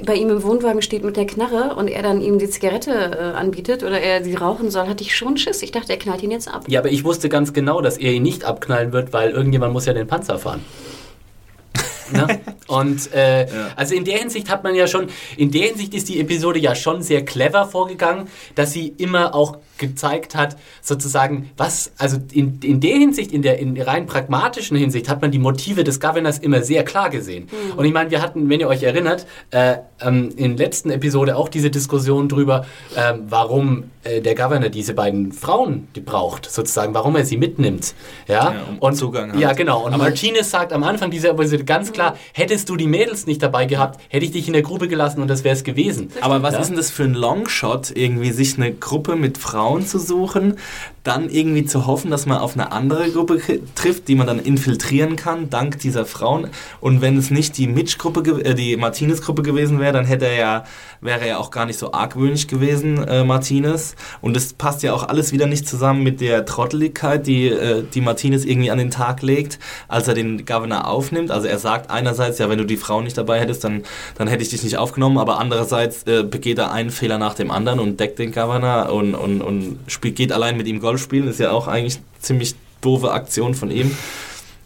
bei ihm im Wohnwagen steht mit der Knarre und er dann ihm die Zigarette äh, anbietet oder er sie rauchen soll, hatte ich schon Schiss. Ich dachte, er knallt ihn jetzt ab.
Ja, aber ich wusste ganz genau, dass er ihn nicht abknallen wird, weil irgendjemand muss ja den Panzer fahren. Ne? (laughs) Und äh, also in der Hinsicht hat man ja schon, in der Hinsicht ist die Episode ja schon sehr clever vorgegangen, dass sie immer auch gezeigt hat, sozusagen, was, also in, in der Hinsicht, in der in rein pragmatischen Hinsicht, hat man die Motive des Governors immer sehr klar gesehen. Und ich meine, wir hatten, wenn ihr euch erinnert, äh, ähm, in der letzten Episode auch diese Diskussion drüber, ähm, warum äh, der Governor diese beiden Frauen die braucht, sozusagen, warum er sie mitnimmt. Ja,
Ja, um
und
Zugang hat.
Ja, genau. Und Martinez sagt am Anfang dieser Episode ganz klar, hättest du die Mädels nicht dabei gehabt, hätte ich dich in der Grube gelassen und das wäre es gewesen.
Aber was
Ja.
ist denn das für ein Longshot, irgendwie sich eine Gruppe mit Frauen zu suchen, dann irgendwie zu hoffen, dass man auf eine andere Gruppe trifft, die man dann infiltrieren kann, dank dieser Frauen. Und wenn es nicht die Mitch-Gruppe, äh, die Martinez-Gruppe gewesen wäre, dann hätte er ja, wäre er ja auch gar nicht so argwöhnig gewesen, äh, Martinez. Und das passt ja auch alles wieder nicht zusammen mit der Trotteligkeit, die, äh, die Martinez irgendwie an den Tag legt, als er den Governor aufnimmt. Also er sagt einerseits, ja, wenn du die Frau nicht dabei hättest, dann, dann hätte ich dich nicht aufgenommen, aber andererseits äh, begeht er einen Fehler nach dem anderen und deckt den Governor und, und, und geht allein mit ihm Golf spielen. Ist ja auch eigentlich ziemlich doofe Aktion von ihm.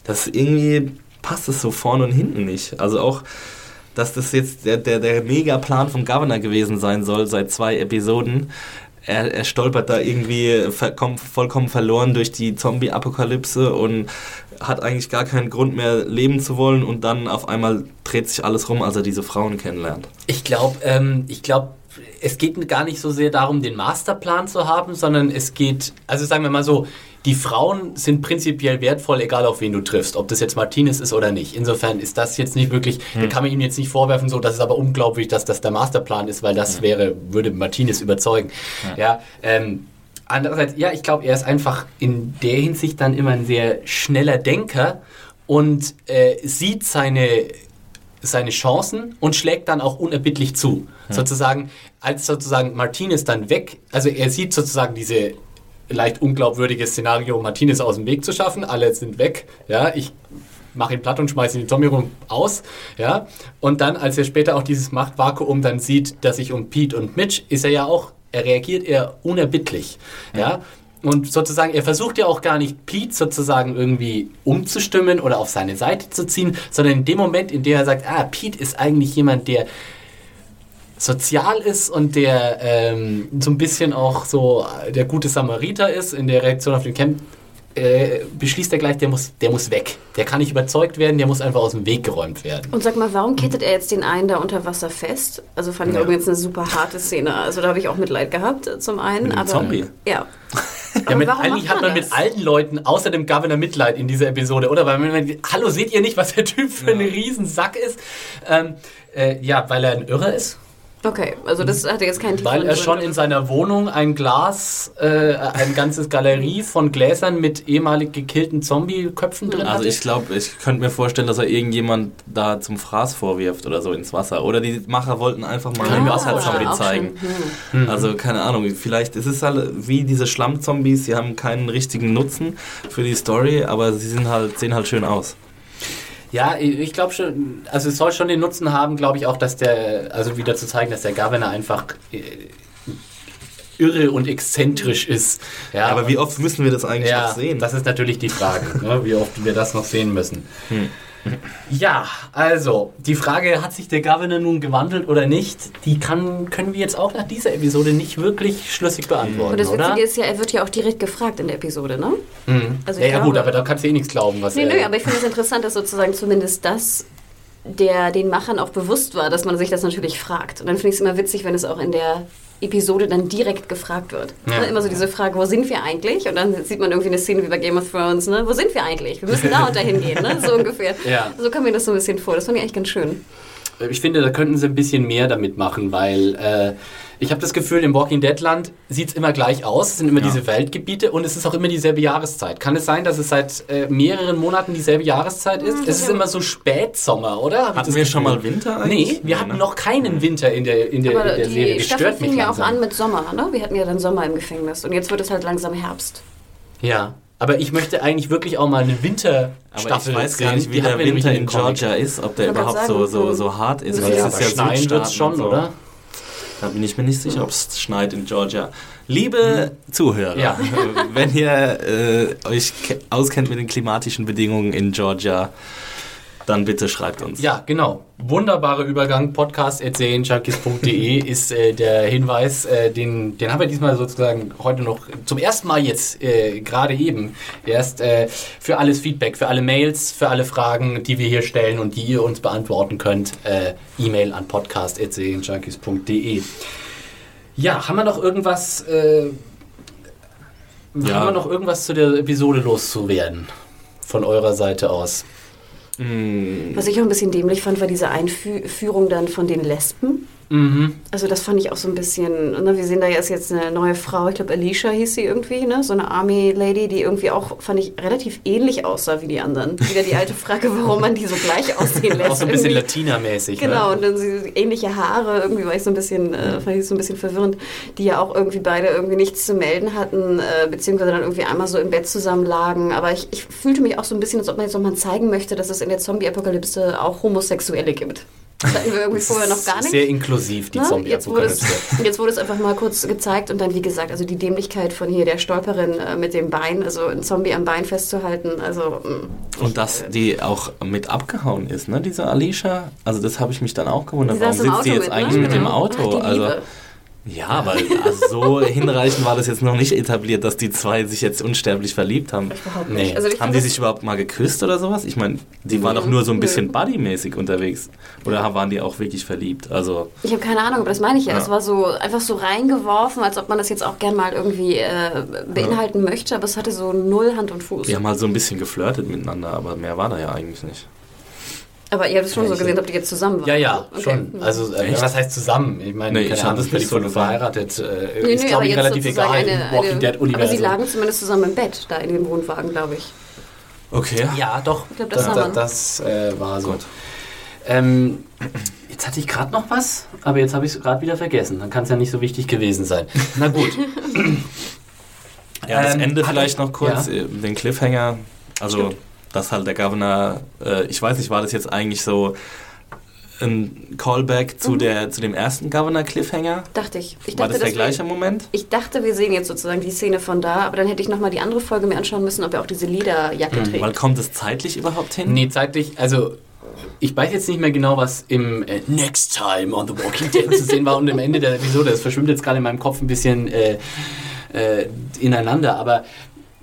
Das irgendwie passt es so vorne und hinten nicht. Also auch, dass das jetzt der, der, der Mega-Plan vom Governor gewesen sein soll seit zwei Episoden. Er, er stolpert da irgendwie vollkommen, vollkommen verloren durch die Zombie-Apokalypse und hat eigentlich gar keinen Grund mehr leben zu wollen und dann auf einmal dreht sich alles rum, als er diese Frauen kennenlernt.
Ich glaube, ähm, ich glaube, es geht gar nicht so sehr darum, den Masterplan zu haben, sondern es geht, also sagen wir mal so, die Frauen sind prinzipiell wertvoll, egal auf wen du triffst, ob das jetzt Martinez ist oder nicht. Insofern ist das jetzt nicht wirklich, da kann man ihm jetzt nicht vorwerfen, so, das ist aber unglaublich, dass das der Masterplan ist, weil das wäre, würde Martinez überzeugen. Ja, ähm, andererseits, ja, ich glaube, er ist einfach in der Hinsicht dann immer ein sehr schneller Denker und äh, sieht seine seine Chancen und schlägt dann auch unerbittlich zu. Sozusagen, als sozusagen Martinez dann weg, also er sieht sozusagen diese leicht unglaubwürdige Szenario, Martinez aus dem Weg zu schaffen, alle sind weg, ja, ich mache ihn platt und schmeiße ihn in die Zombie rum aus, ja, und dann, als er später auch dieses Machtvakuum dann sieht, dass sich um Pete und Mitch, ist er ja auch, er reagiert eher unerbittlich, ja, und sozusagen, er versucht ja auch gar nicht, Pete sozusagen irgendwie umzustimmen oder auf seine Seite zu ziehen, sondern in dem Moment, in dem er sagt, ah, Pete ist eigentlich jemand, der sozial ist und der ähm, so ein bisschen auch so der gute Samariter ist in der Reaktion auf den Camp, äh, beschließt er gleich, der muss, der muss weg. Der kann nicht überzeugt werden, der muss einfach aus dem Weg geräumt werden.
Und sag mal, warum kettet er jetzt den einen da unter Wasser fest? Also fand ich
Ja.
übrigens eine super harte Szene. Also da habe ich auch Mitleid gehabt äh, zum einen.
Mit dem
aber,
Zombie?
Ja. (laughs)
Ja, mit, eigentlich hat man
man
mit
das?
allen Leuten außer dem Governor Mitleid in dieser Episode, oder? Weil man, hallo, seht ihr nicht, was der Typ für ein Riesensack ist? Ähm, äh, ja, weil er ein Irrer ist.
Okay, also das hatte jetzt keinen
Weil
tieferen
er schon in seiner Wohnung ein Glas, äh, ein ganzes Galerie von Gläsern mit ehemalig gekillten Zombie-Köpfen drin
Also
hatte.
ich glaube, ich könnte mir vorstellen, dass er irgendjemand da zum Fraß vorwirft oder so ins Wasser. Oder die Macher wollten einfach mal
Ah,
einen Wasserzombie zeigen.
Hm.
Also keine Ahnung, vielleicht ist es halt wie diese Schlammzombies, sie haben keinen richtigen Nutzen für die Story, aber sie sind halt, sehen halt schön aus.
Ja, ich glaube schon, also es soll schon den Nutzen haben, glaube ich auch, dass der, also wieder zu zeigen, dass der Governor einfach äh, irre und exzentrisch ist. Ja,
aber wie oft müssen wir das eigentlich
ja,
noch sehen?
das ist natürlich die Frage, ne, wie oft wir das noch sehen müssen. Ja, also, die Frage, hat sich der Governor nun gewandelt oder nicht, die kann, können wir jetzt auch nach dieser Episode nicht wirklich schlüssig beantworten,
Und das
oder?
Witzige ist ja, er wird ja auch direkt gefragt in der Episode, ne? Also
ja, ja
glaube-
gut, aber da kannst du eh nichts glauben, was
Nee,
er...
nö, aber ich finde es interessant, dass sozusagen zumindest das der den Machern auch bewusst war, dass man sich das natürlich fragt. Und dann finde ich es immer witzig, wenn es auch in der Episode dann direkt gefragt wird.
Ja.
Ne, Immer so diese Frage, wo sind wir eigentlich? Und dann sieht man irgendwie eine Szene wie bei Game of Thrones, ne? Wo sind wir eigentlich? Wir müssen da und dahin gehen, ne? (laughs) So ungefähr.
Ja.
So kam mir das so ein bisschen vor. Das fand ich eigentlich ganz schön.
Ich finde, da könnten sie ein bisschen mehr damit machen, weil äh, ich habe das Gefühl, im Walking Dead Land sieht es immer gleich aus. Es sind immer diese Weltgebiete und es ist auch immer dieselbe Jahreszeit. Kann es sein, dass es seit äh, mehreren Monaten dieselbe Jahreszeit ist? Es ist immer so Spätsommer, oder? Hab
Hatten wir schon mal Winter
Nee,
eigentlich?
wir hatten noch keinen Winter in der, in der,
Aber
in der
die
Serie. Das
Staffel
stört mich
fing ja auch
langsam.
an mit Sommer, ne? Wir hatten ja dann Sommer im Gefängnis. Und jetzt wird es halt langsam Herbst.
Ja, aber ich möchte eigentlich wirklich auch mal eine
Aber
Winterstaffel
ich weiß gar
sehen.
nicht, wie der Winter
in.
Georgia ist, ob der überhaupt
sagen,
so, so,
so-
so hart ist. Weil
Ja,
es
aber
ist ja
schneien wird schon,
so.
oder?
Da bin ich mir nicht sicher, ob es schneit in Georgia. Liebe Zuhörer,
Ja. (laughs)
wenn ihr äh, euch ke- auskennt mit den klimatischen Bedingungen in Georgia, dann bitte schreibt uns.
Ja, genau. Wunderbarer Übergang. Podcast.junkies.de (laughs) ist äh, der Hinweis. Äh, den, den haben wir diesmal sozusagen heute noch zum ersten Mal jetzt, äh, gerade eben, erst äh, für alles Feedback, für alle Mails, für alle Fragen, die wir hier stellen und die ihr uns beantworten könnt. Äh, E-Mail an podcast.junkies.de. Ja, haben wir noch irgendwas, äh,
Ja.
haben wir noch irgendwas zu der Episode loszuwerden? Von eurer Seite aus.
Was ich auch ein bisschen dämlich fand, war diese Einführung dann von den Lesben.
Mhm.
Also das fand ich auch so ein bisschen, ne, wir sehen da jetzt jetzt eine neue Frau, ich glaube Alicia hieß sie irgendwie, ne? so eine Army-Lady, die irgendwie auch, fand ich, relativ ähnlich aussah wie die anderen. Wieder die alte Frage, warum man die so gleich (laughs) aussehen lässt.
Auch so ein bisschen. Latina-mäßig.
Genau,
Ne?
und dann sie, ähnliche Haare, irgendwie war ich so ein bisschen, äh, fand ich so ein bisschen verwirrend, die ja auch irgendwie beide irgendwie nichts zu melden hatten, äh, beziehungsweise dann irgendwie einmal so im Bett zusammen lagen. Aber ich, ich fühlte mich auch so ein bisschen, als ob man jetzt nochmal zeigen möchte, dass es in der Zombie-Apokalypse auch Homosexuelle gibt. Das hatten wir irgendwie vorher noch gar nicht.
Sehr inklusiv, die
Ne? jetzt, wurde es,
Zombie-Apokalypse.
jetzt wurde es einfach mal kurz gezeigt und dann, wie gesagt, also die Dämlichkeit von hier der Stolperin äh, mit dem Bein, also ein Zombie am Bein festzuhalten, also mh.
Und dass die auch mit abgehauen ist, ne, diese Alicia. Also das habe ich mich dann auch gewundert. Warum sitzt die jetzt
mit,
eigentlich
ne?
mit dem
Genau.
Auto?
Ach,
also,
Liebe.
Ja, aber also so (laughs) hinreichend war das jetzt noch nicht etabliert, dass die zwei sich jetzt unsterblich verliebt haben.
überhaupt
Nee.
nicht. Also ich
Haben die sich überhaupt mal geküsst oder sowas? Ich meine, die waren doch nur so ein bisschen buddymäßig unterwegs. Oder waren die auch wirklich verliebt? Also,
Ich habe keine Ahnung, aber das meine ich ja.
Ja.
Es war so einfach so reingeworfen, als ob man das jetzt auch gern mal irgendwie äh, beinhalten möchte, aber es hatte so null Hand und Fuß.
die haben halt so ein bisschen geflirtet miteinander, aber mehr war da ja eigentlich nicht.
Aber ihr habt es schon so gesehen, ob die jetzt zusammen waren.
Ja, ja,
Okay.
schon. Also, äh, was heißt zusammen? Ich meine,
Nee,
keine
ich
Ahnung,
das gefallen.
verheiratet. Äh,
Nee,
ist,
nee,
glaube
aber
ich,
jetzt
relativ egal
eine,
im Walking
eine,
Dead-Universum.
Aber sie lagen zumindest zusammen im Bett, da in dem Wohnwagen, glaube ich.
Okay.
Ja, doch.
Ich glaub, das
das,
haben
das, äh, war so. Ähm, jetzt hatte ich gerade noch was, aber jetzt habe ich es gerade wieder vergessen. Dann kann es ja nicht so wichtig gewesen sein. Na gut. (laughs)
Ja, das
Ähm,
Ende vielleicht noch kurz,
ja.
äh, den Cliffhanger. Also,
Stimmt.
Dass halt der Governor, äh, ich weiß nicht, war das jetzt eigentlich so ein Callback
Mhm.
zu, der, zu dem ersten Governor-Cliffhanger?
Dachte ich. ich
War
dachte,
das der
dass wir-
gleiche Moment?
Ich dachte, wir sehen jetzt sozusagen die Szene von da, aber dann hätte ich nochmal die andere Folge mir anschauen müssen, ob er auch diese Lederjacke trägt.
Weil kommt es zeitlich überhaupt hin?
Nee, zeitlich, also ich weiß jetzt nicht mehr genau, was im äh, Next Time on the Walking Dead zu sehen war und am Ende der Episode. Das verschwimmt jetzt gerade in meinem Kopf ein bisschen äh, äh, ineinander, aber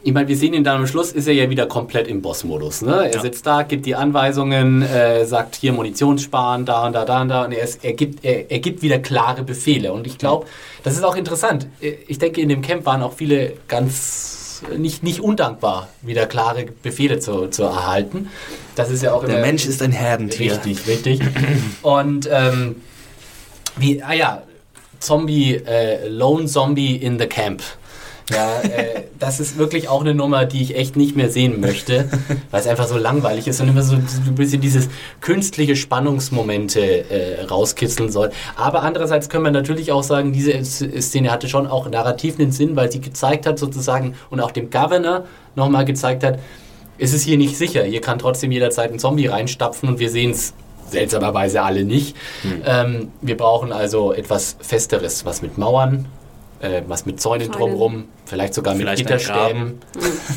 ich meine, wir sehen ihn dann am Schluss, ist er ja wieder komplett im Boss-Modus. Ne? Er
Ja.
sitzt da, gibt die Anweisungen, äh, sagt hier Munition sparen, da und da, da und da und er, ist, er, gibt, er, er gibt wieder klare Befehle. Und ich glaube, das ist auch interessant. Ich denke, in dem Camp waren auch viele ganz nicht, nicht undankbar, wieder klare Befehle zu, zu erhalten. Das ist ja auch
Der Mensch ist ein Herdentier.
Richtig, richtig. Und ähm, wie, ah ja, Zombie, äh, Lone Zombie in the Camp. Ja, äh, das ist wirklich auch eine Nummer, die ich echt nicht mehr sehen möchte, (laughs) weil es einfach so langweilig ist und immer so ein bisschen dieses künstliche Spannungsmomente äh, rauskitzeln soll. Aber andererseits können wir natürlich auch sagen, diese Szene hatte schon auch narrativ einen Sinn, weil sie gezeigt hat sozusagen und auch dem Governor nochmal gezeigt hat, es ist hier nicht sicher. Hier kann trotzdem jederzeit ein Zombie reinstapfen und wir sehen es seltsamerweise alle nicht. Ähm, wir brauchen also etwas Festeres, was mit Mauern äh, was mit Zäunen drumrum, vielleicht sogar mit
Vielleicht ein
Gitterstäben.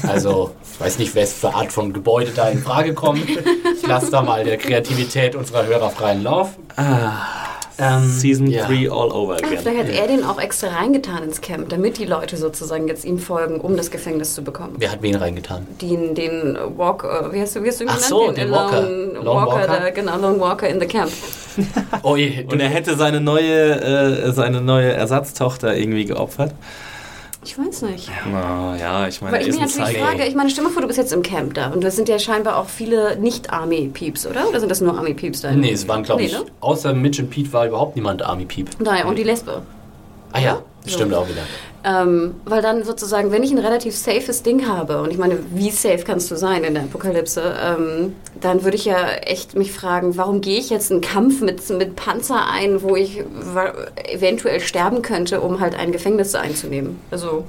Also, ich weiß nicht, was für Art von Gebäude da in Frage kommt. Ich lasse da mal der Kreativität unserer Hörer freien Lauf. Ähm,
Season
ja.
3 all over
Ah,
again.
vielleicht hat er den auch extra reingetan ins Camp, damit die Leute sozusagen jetzt ihm folgen, um das Gefängnis zu bekommen.
Wer hat wen reingetan?
Den, den Walk, äh, wie hast du, wie hast du ihn
Ach
genannt?
so,
den,
den
Lone
Walker. Lone
Walker,
Walker?
Der, genau, Lone Walker in the Camp.
Oh, je,
Und er hätte seine neue, äh, seine neue Ersatztochter irgendwie geopfert.
Ich weiß nicht.
Na ja, ich meine,
Weil ich mir natürlich frage, ich meine, stell mal vor, du bist jetzt im Camp da und das sind ja scheinbar auch viele Nicht-Army-Peeps, oder? Oder sind das nur Army-Peeps da?
Nee, es waren, glaube
Nee,
ich,
ne?
außer Mitch und Pete war überhaupt niemand Army Peep.
Naja, und die Lesbe.
Ah ja,
So.
stimmt auch wieder.
Ähm, weil dann sozusagen, wenn ich ein relativ safes Ding habe, und ich meine, wie safe kannst du sein in der Apokalypse, ähm, dann würde ich ja echt mich fragen, warum gehe ich jetzt einen Kampf mit, mit Panzer ein, wo ich eventuell sterben könnte, um halt ein Gefängnis einzunehmen? Also,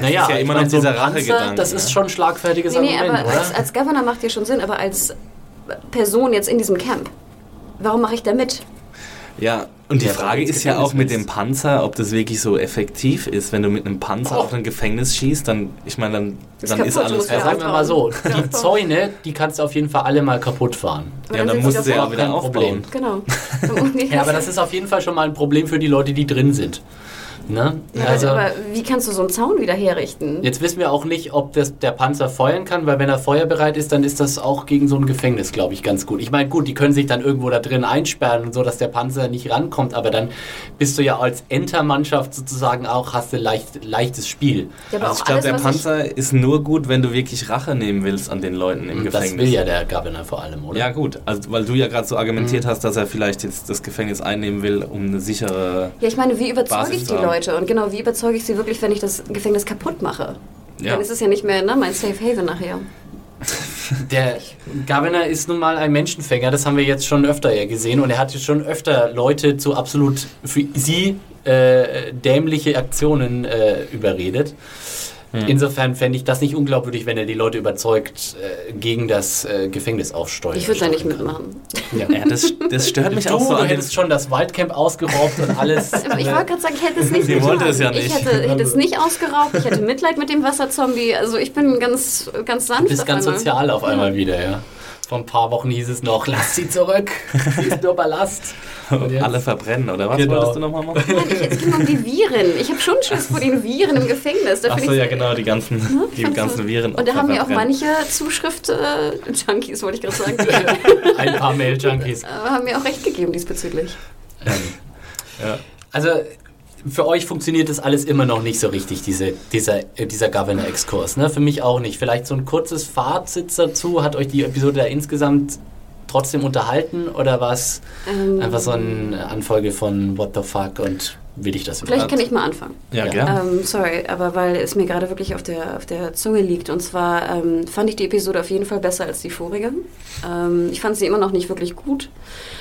naja,
ist ja immer noch
so
dieser
Panzer,
Rachegedanke,
Das
ne?
ist schon ein schlagfertiges
nee, nee,
Argument,
aber
oder?
als, als Governor macht ja schon Sinn, aber als Person jetzt in diesem Camp, warum mache ich da mit?
Ja, und die
Ja,
Frage ist ja auch mit dem. Panzer, ob das wirklich so effektiv ist. Wenn du mit einem Panzer
Oh.
auf ein Gefängnis schießt, dann, ich meine, dann,
Ist
dann ist
kaputt,
alles
ja,
Ja,
sagen wir mal so,
Ja.
die Zäune, die kannst du auf jeden Fall alle mal kaputt fahren.
Ja, dann
sind
musst
sie
du ja
davor-
auch wieder aufbauen.
Problem.
Genau. (laughs)
Ja, aber das ist auf jeden Fall schon mal ein Problem für die Leute, die drin sind. Ne?
Ja,
also,
aber wie kannst du so einen Zaun wieder herrichten?
jetzt wissen wir auch nicht, ob das, der Panzer feuern kann, weil wenn er feuerbereit ist, dann ist das auch gegen so ein Gefängnis, glaube ich, ganz gut. Ich meine, gut, die können sich dann irgendwo da drin einsperren und so, dass der Panzer nicht rankommt, aber dann bist du ja als Entermannschaft sozusagen auch, hast du leicht, leichtes Spiel.
Ja, aber
Also ich glaube, der Panzer ist nur gut, wenn du wirklich Rache nehmen willst an den Leuten im
Und das
Gefängnis.
will ja der Governor vor allem, oder?
Ja gut, also weil du ja gerade so
Mhm.
argumentiert hast, dass er vielleicht jetzt das Gefängnis einnehmen will, um eine sichere...
Ich, ja, ich meine, wie überzeuge ich die
haben.
Leute? Und genau, wie überzeuge ich sie wirklich, wenn ich das Gefängnis kaputt mache?
Ja.
Dann ist es ja nicht mehr ne, mein Safe Haven nachher. (laughs)
Der Governor ist nun mal ein Menschenfänger, das haben wir jetzt schon öfter ja gesehen und er hat schon öfter Leute zu absolut für sie äh, dämliche Aktionen äh, überredet. Insofern fände ich das nicht unglaubwürdig, wenn er die Leute überzeugt, äh, gegen das äh, Gefängnis aufsteuern.
Ich würde da nicht mitmachen.
Ja.
Ja, (laughs) das, das stört mich
Du,
auch so
du hättest schon das Waldcamp ausgeraubt und alles. (laughs)
Aber ich wollte gerade sagen, ich hätte es nicht
Sie
getan.
wollte es ja
Ich
nicht.
hätte, hätte es nicht ausgeraubt, ich hätte Mitleid mit dem Wasserzombie. Also ich bin ganz, ganz sanft.
Du bist ganz
einmal.
sozial auf einmal wieder, ja. Vor ein paar Wochen hieß es noch, lass sie zurück, (laughs) sie ist nur Ballast. Und
alle verbrennen, oder was
Genau.
wolltest du nochmal machen?
Nein, ich, es ging um die Viren. Ich habe schon Schiss vor den Viren im Gefängnis.
Achso, ja genau, die ganzen, die
Kannst
ganzen
du-
Viren.
Und da haben mir auch manche Zuschrift-Junkies, wollte ich gerade sagen, (laughs)
Ein paar Mail-Junkies.
äh, haben mir auch recht gegeben diesbezüglich.
Also für euch funktioniert das alles immer noch nicht so richtig, diese, dieser, äh, dieser Governor-Exkurs. Ne? Für mich auch nicht. Vielleicht so ein kurzes Fazit dazu. Hat euch die Episode da insgesamt trotzdem unterhalten oder war es
Ähm,
einfach so eine Anfolge von What the fuck und will ich das
Vielleicht
überhaupt?
kann ich mal anfangen.
Ja,
Ja.
gerne.
Ähm, sorry, aber weil es mir gerade wirklich auf der, auf der Zunge liegt. Und zwar ähm, fand ich die Episode auf jeden Fall besser als die vorige. Ähm, ich fand sie immer noch nicht wirklich gut.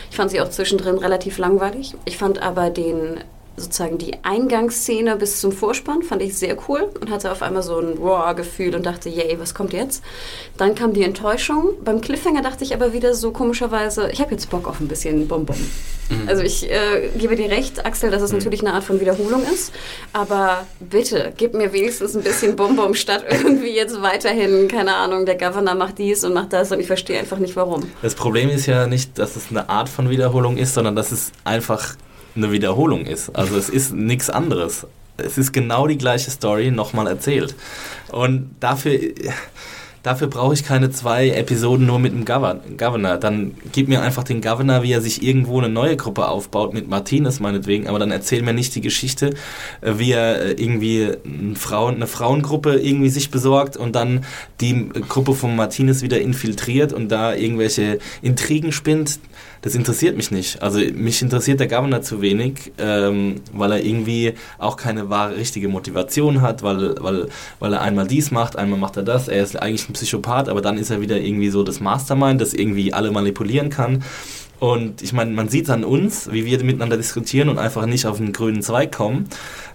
Ich fand sie auch zwischendrin relativ langweilig. Ich fand aber den sozusagen die Eingangsszene bis zum Vorspann fand ich sehr cool und hatte auf einmal so ein Raw-Gefühl und dachte, yay, was kommt jetzt? Dann kam die Enttäuschung. Beim Cliffhanger dachte ich aber wieder so komischerweise, ich habe jetzt Bock auf ein bisschen Bonbon. Also ich äh, gebe dir recht, Axel, dass es natürlich eine Art von Wiederholung ist, aber bitte, gib mir wenigstens ein bisschen Bonbon statt irgendwie jetzt weiterhin, keine Ahnung, der Governor macht dies und macht das und ich verstehe einfach nicht warum.
Das Problem ist ja nicht, dass es eine Art von Wiederholung ist, sondern dass es einfach eine Wiederholung ist. Also es ist nichts anderes. Es ist genau die gleiche Story nochmal erzählt. Und dafür, dafür brauche ich keine zwei Episoden nur mit dem Gover- Governor. Dann gib mir einfach den Governor, wie er sich irgendwo eine neue Gruppe aufbaut, mit Martinez meinetwegen, aber dann erzähl mir nicht die Geschichte, äh, wie er äh, irgendwie ein Frauen, eine Frauengruppe irgendwie sich besorgt und dann die Gruppe von Martinez wieder infiltriert und da irgendwelche Intrigen spinnt. Das interessiert mich nicht. Also mich interessiert der Governor zu wenig, ähm, weil er irgendwie auch keine wahre, richtige Motivation hat, weil, weil, weil er einmal dies macht, einmal macht er das. Er ist eigentlich ein Psychopath, aber dann ist er wieder irgendwie so das Mastermind, das irgendwie alle manipulieren kann. Und ich meine, man sieht an uns, wie wir miteinander diskutieren und einfach nicht auf einen grünen Zweig kommen,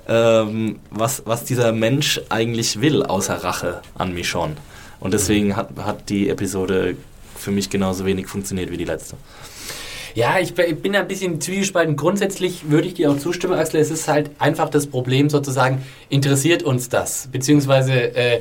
ähm, was, was dieser Mensch eigentlich will, außer Rache an Michonne. Und deswegen hat, hat die Episode für mich genauso wenig funktioniert wie die letzte.
Ja, ich bin ein bisschen zwiegespalten. Grundsätzlich würde ich dir auch zustimmen, Axel. Es ist halt einfach das Problem sozusagen, interessiert uns das? Beziehungsweise äh,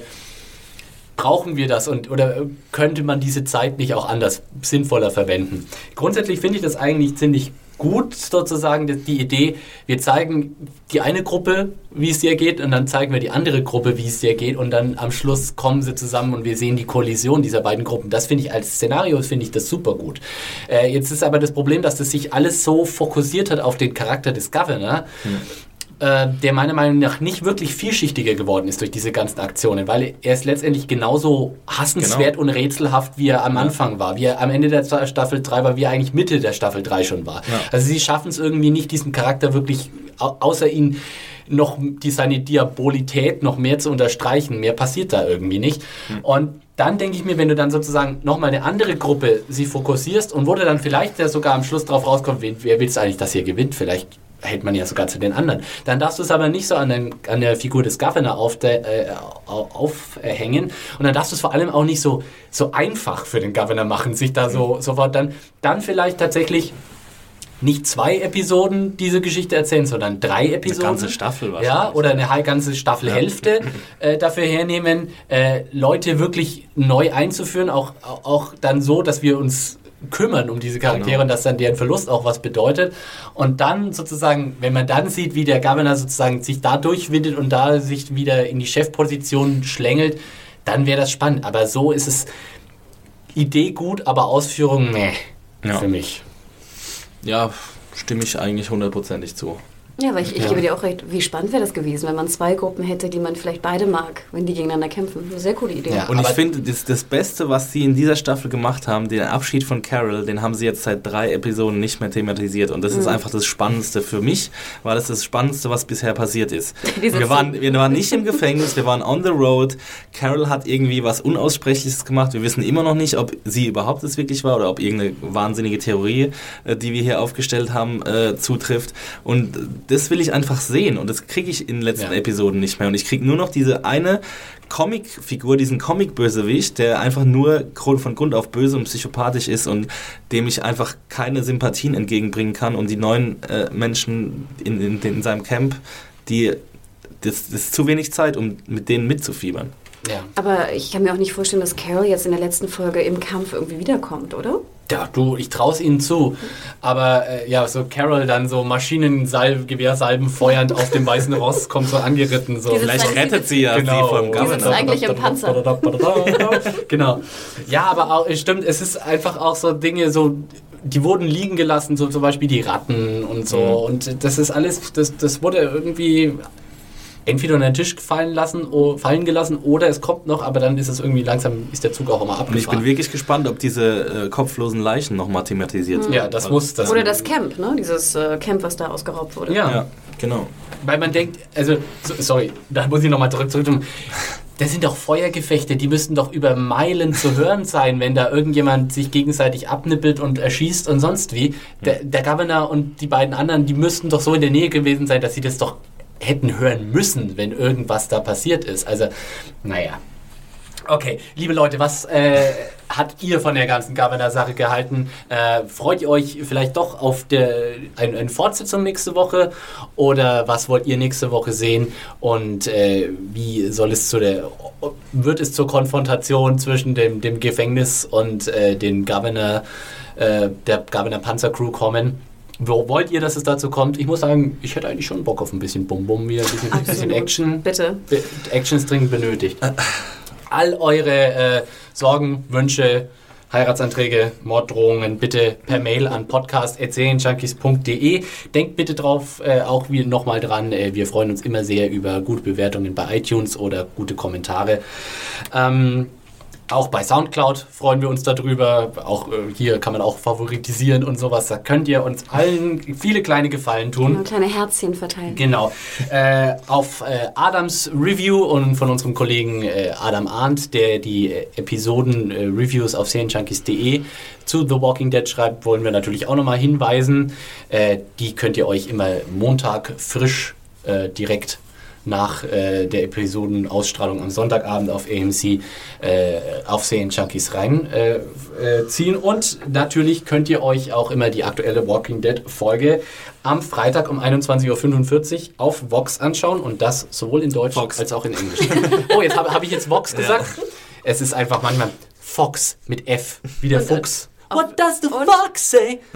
brauchen wir das und oder könnte man diese Zeit nicht auch anders sinnvoller verwenden? Grundsätzlich finde ich das eigentlich ziemlich gut sozusagen die- Idee, wir zeigen die eine Gruppe, wie es dir geht und dann zeigen wir die andere Gruppe, wie es dir geht und dann am Schluss kommen sie zusammen und wir sehen die Kollision dieser beiden Gruppen. Das finde ich als Szenario finde ich das super gut. Äh, jetzt ist aber das Problem, dass das sich alles so fokussiert hat auf den Charakter des Governor äh, der meiner Meinung nach nicht wirklich vielschichtiger geworden ist durch diese ganzen Aktionen, weil er ist letztendlich genauso hassenswert und rätselhaft, wie er am Anfang war, wie er am Ende der Sta- Staffel 3 war, wie er eigentlich Mitte der Staffel 3 schon war. Also sie schaffen es irgendwie nicht, diesen Charakter wirklich, au außer ihn noch die, seine Diabolität noch mehr zu unterstreichen. Mehr passiert da irgendwie nicht. Und dann denke ich mir, wenn du dann sozusagen nochmal eine andere Gruppe sie fokussierst und wo du dann vielleicht ja sogar am Schluss drauf rauskommt, wen, wer willst eigentlich, dass hier gewinnt? Vielleicht hält man ja sogar zu den anderen. Dann darfst du es aber nicht so an, den, an der Figur des Governor auf der, äh, au- aufhängen und dann darfst du es vor allem auch nicht so, so einfach für den Governor machen, sich da so sofort dann, dann vielleicht tatsächlich nicht zwei Episoden diese Geschichte erzählen, sondern drei Episoden.
ganze Staffel
Ja,
wahrscheinlich.
oder eine ganze Staffelhälfte äh, dafür hernehmen, äh, Leute wirklich neu einzuführen, auch, auch dann so, dass wir uns kümmern um diese Charaktere
Genau.
und dass dann deren Verlust auch was bedeutet. Und dann sozusagen, wenn man dann sieht, wie der Governor sozusagen sich da durchwindet und da sich wieder in die Chefposition schlängelt, dann wäre das spannend. Aber so ist es Idee gut, aber Ausführung, meh,
Ja.
für mich.
Ja, stimme ich eigentlich hundertprozentig zu.
Ja, aber ich, ich gebe dir auch recht, wie spannend wäre das gewesen, wenn man zwei Gruppen hätte, die man vielleicht beide mag, wenn die gegeneinander kämpfen. Eine sehr coole Idee.
Ja.
Und ich finde, das, das Beste, was sie in dieser Staffel gemacht haben, den Abschied von Carol, den haben sie jetzt seit drei Episoden nicht mehr thematisiert. Und das
Mhm.
ist einfach das Spannendste für mich, weil das das Spannendste, was bisher passiert ist. (laughs) Wir waren, wir waren nicht im Gefängnis, wir waren on the road. Carol hat irgendwie was Unaussprechliches gemacht. Wir wissen immer noch nicht, ob sie überhaupt es wirklich war oder ob irgendeine wahnsinnige Theorie, äh, die wir hier aufgestellt haben, äh, zutrifft. Und das will ich einfach sehen. Und das kriege ich in den letzten
Ja.
Episoden nicht mehr. Und ich kriege nur noch diese eine Comic-Figur, diesen Comic-Bösewicht, der einfach nur von Grund auf böse und psychopathisch ist und dem ich einfach keine Sympathien entgegenbringen kann. Und die neuen äh, Menschen in, in, in seinem Camp, die das, das ist zu wenig Zeit, um mit denen mitzufiebern.
Ja.
Aber ich kann mir auch nicht vorstellen, dass Carol jetzt in der letzten Folge im Kampf irgendwie wiederkommt, oder?
Ja, du, ich traue es ihnen zu. Aber äh, ja, so Carol dann so Maschinensalben, Gewehrsalben feuernd auf dem weißen Ross kommt so angeritten. So.
Vielleicht rettet sie ja
Genau.
sie vom
Die
Governor.
eigentlich im Panzer. (laughs)
genau. Ja, aber auch, es stimmt, es ist einfach auch so Dinge, so, die wurden liegen gelassen, so zum Beispiel die Ratten und so. Und das ist alles, das, das wurde irgendwie entweder unter den Tisch fallen lassen, fallen gelassen oder es kommt noch, aber dann ist es irgendwie langsam, ist der Zug auch immer
Und
abgefahren.
ich bin wirklich gespannt, ob diese äh, kopflosen Leichen nochmal thematisiert werden.
ja, das muss das.
Oder das Camp, ne? Dieses äh, Camp, was da ausgeraubt wurde.
Ja.
Ja, genau.
Weil man denkt, also, so, sorry, da muss ich nochmal zurück, zurück. Das sind doch Feuergefechte, die müssten doch über Meilen zu hören sein, wenn da irgendjemand sich gegenseitig abnippelt und erschießt und sonst wie. Der, der Governor und die beiden anderen, die müssten doch so in der Nähe gewesen sein, dass sie das doch hätten hören müssen, wenn irgendwas da passiert ist. Also, naja. Okay, liebe Leute, was äh, habt ihr von der ganzen Governor-Sache gehalten? Äh, freut ihr euch vielleicht doch auf der, ein, eine Fortsetzung nächste Woche? Oder was wollt ihr nächste Woche sehen? Und äh, wie soll es zu der, wird es zur Konfrontation zwischen dem, dem Gefängnis und äh, den Governor, äh, der Governor Panzer Crew kommen? Wo wollt ihr, dass es dazu kommt? Ich muss sagen, ich hätte eigentlich schon Bock auf ein bisschen Bum-Bum, wieder ein bisschen, ein bisschen. Action.
Bitte.
Be- Action ist dringend benötigt. All eure äh, Sorgen, Wünsche, Heiratsanträge, Morddrohungen bitte per Mail an podcast.serienjunkies.de. Denkt bitte drauf, äh, auch wir nochmal dran, äh, wir freuen uns immer sehr über gute Bewertungen bei iTunes oder gute Kommentare. Ähm, auch bei Soundcloud freuen wir uns darüber. Auch äh, hier kann man auch favoritisieren und sowas. Da könnt ihr uns allen viele kleine Gefallen tun.
Nur kleine Herzchen verteilen.
Genau. Äh, auf äh, Adams Review und von unserem Kollegen äh, Adam Arndt, der die äh, Episoden-Reviews auf serienjunkies.de zu The Walking Dead schreibt, wollen wir natürlich auch nochmal hinweisen. Äh, die könnt ihr euch immer Montag frisch äh, direkt nach äh, der Episodenausstrahlung am Sonntagabend auf AMC äh, auf Junkies reinziehen. Äh, äh, ziehen. und natürlich könnt ihr euch auch immer die aktuelle Walking Dead Folge am Freitag um 21.45 Uhr auf Vox anschauen und das sowohl in Deutsch
Vox.
als auch in Englisch. (laughs) oh, jetzt habe hab ich jetzt Vox gesagt. Es ist einfach manchmal Fox mit F, wie der Fuchs.
What does the
Fox say? (laughs)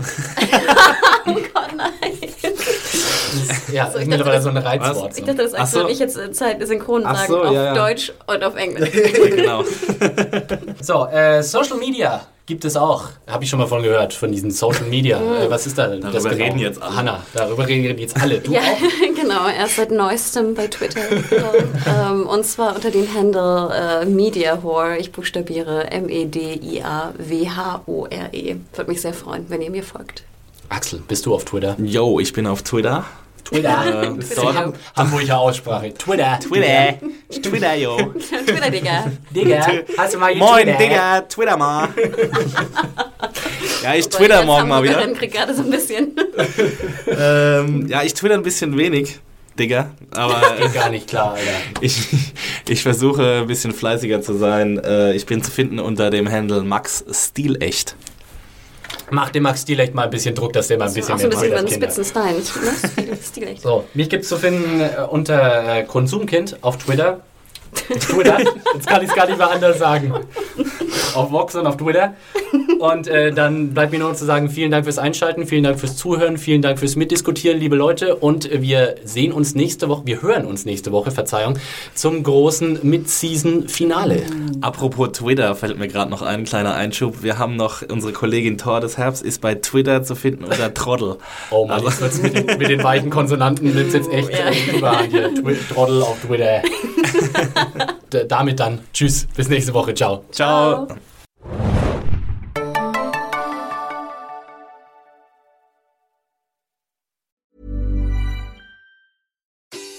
Oh Gott, nein.
Ja,
So,
das
ich
ist mittlerweile
dachte,
so ein Reizwort.
Ich dachte, das
Ach so.
ich jetzt äh, Zeit synchron
Ach
sagen
so,
auf
ja, ja.
Deutsch und auf Englisch. (laughs)
genau. (laughs)
So, äh, Social Media gibt es auch. Habe ich schon mal von gehört, von diesen Social Media. (laughs) äh, was ist da? denn?
Darüber reden jetzt alle.
Hanna, darüber reden jetzt alle. Du
Ja,
auch? (laughs)
genau. Erst seit neuestem bei Twitter. (laughs) ähm, und zwar unter dem Handle äh, Mediahore. Ich buchstabiere M-E-D-I-A-W-H-O-R-E. Würde mich sehr freuen, wenn ihr mir folgt.
Axel, bist du auf Twitter?
Yo, ich bin auf Twitter.
Twitter. So Ham Hamburger Aussprache. Twitter.
Twitter. Twitter, yo.
Twitter, Digga.
Digga, hast du mal
Moin,
getwittert?
Digga, Twitter mal. (laughs) ja, ich
Gott,
twitter morgen mal wieder.
Krieg gerade so ein bisschen. (laughs)
Ähm, ja, ich twitter ein bisschen wenig, Digga. Aber
Geht gar nicht klar, Alter.
ich, ich versuche ein bisschen fleißiger zu sein. Äh, Ich bin zu finden unter dem Handle Max Stilecht.
Mach dem Max Stilecht mal ein bisschen Druck, dass der mal ein bisschen
Auch so ein
mehr
bisschen über den. Spitzenstein. Ne?
So, mich gibt es zu finden äh, unter äh, Konsumkind auf Twitter. Twitter. (laughs) Jetzt kann ich es gar nicht mehr anders sagen. Auf Vox und auf Twitter. Und äh, dann bleibt mir nur noch zu sagen, vielen Dank fürs Einschalten, vielen Dank fürs Zuhören, vielen Dank fürs Mitdiskutieren, liebe Leute. Und wir sehen uns nächste Woche, wir hören uns nächste Woche, Verzeihung, zum großen Mid-Season-Finale.
Apropos Twitter fällt mir gerade noch ein kleiner Einschub. Wir haben noch unsere Kollegin Thor des Herbst ist bei Twitter zu finden unter (laughs) Trottel.
Oh Mann, wird's mit, den, mit den weichen Konsonanten nimmt's jetzt echt äh, überhand hier. Twi Trottel auf Twitter. (laughs) Damit dann. Tschüss, bis nächste Woche. Ciao.
Ciao.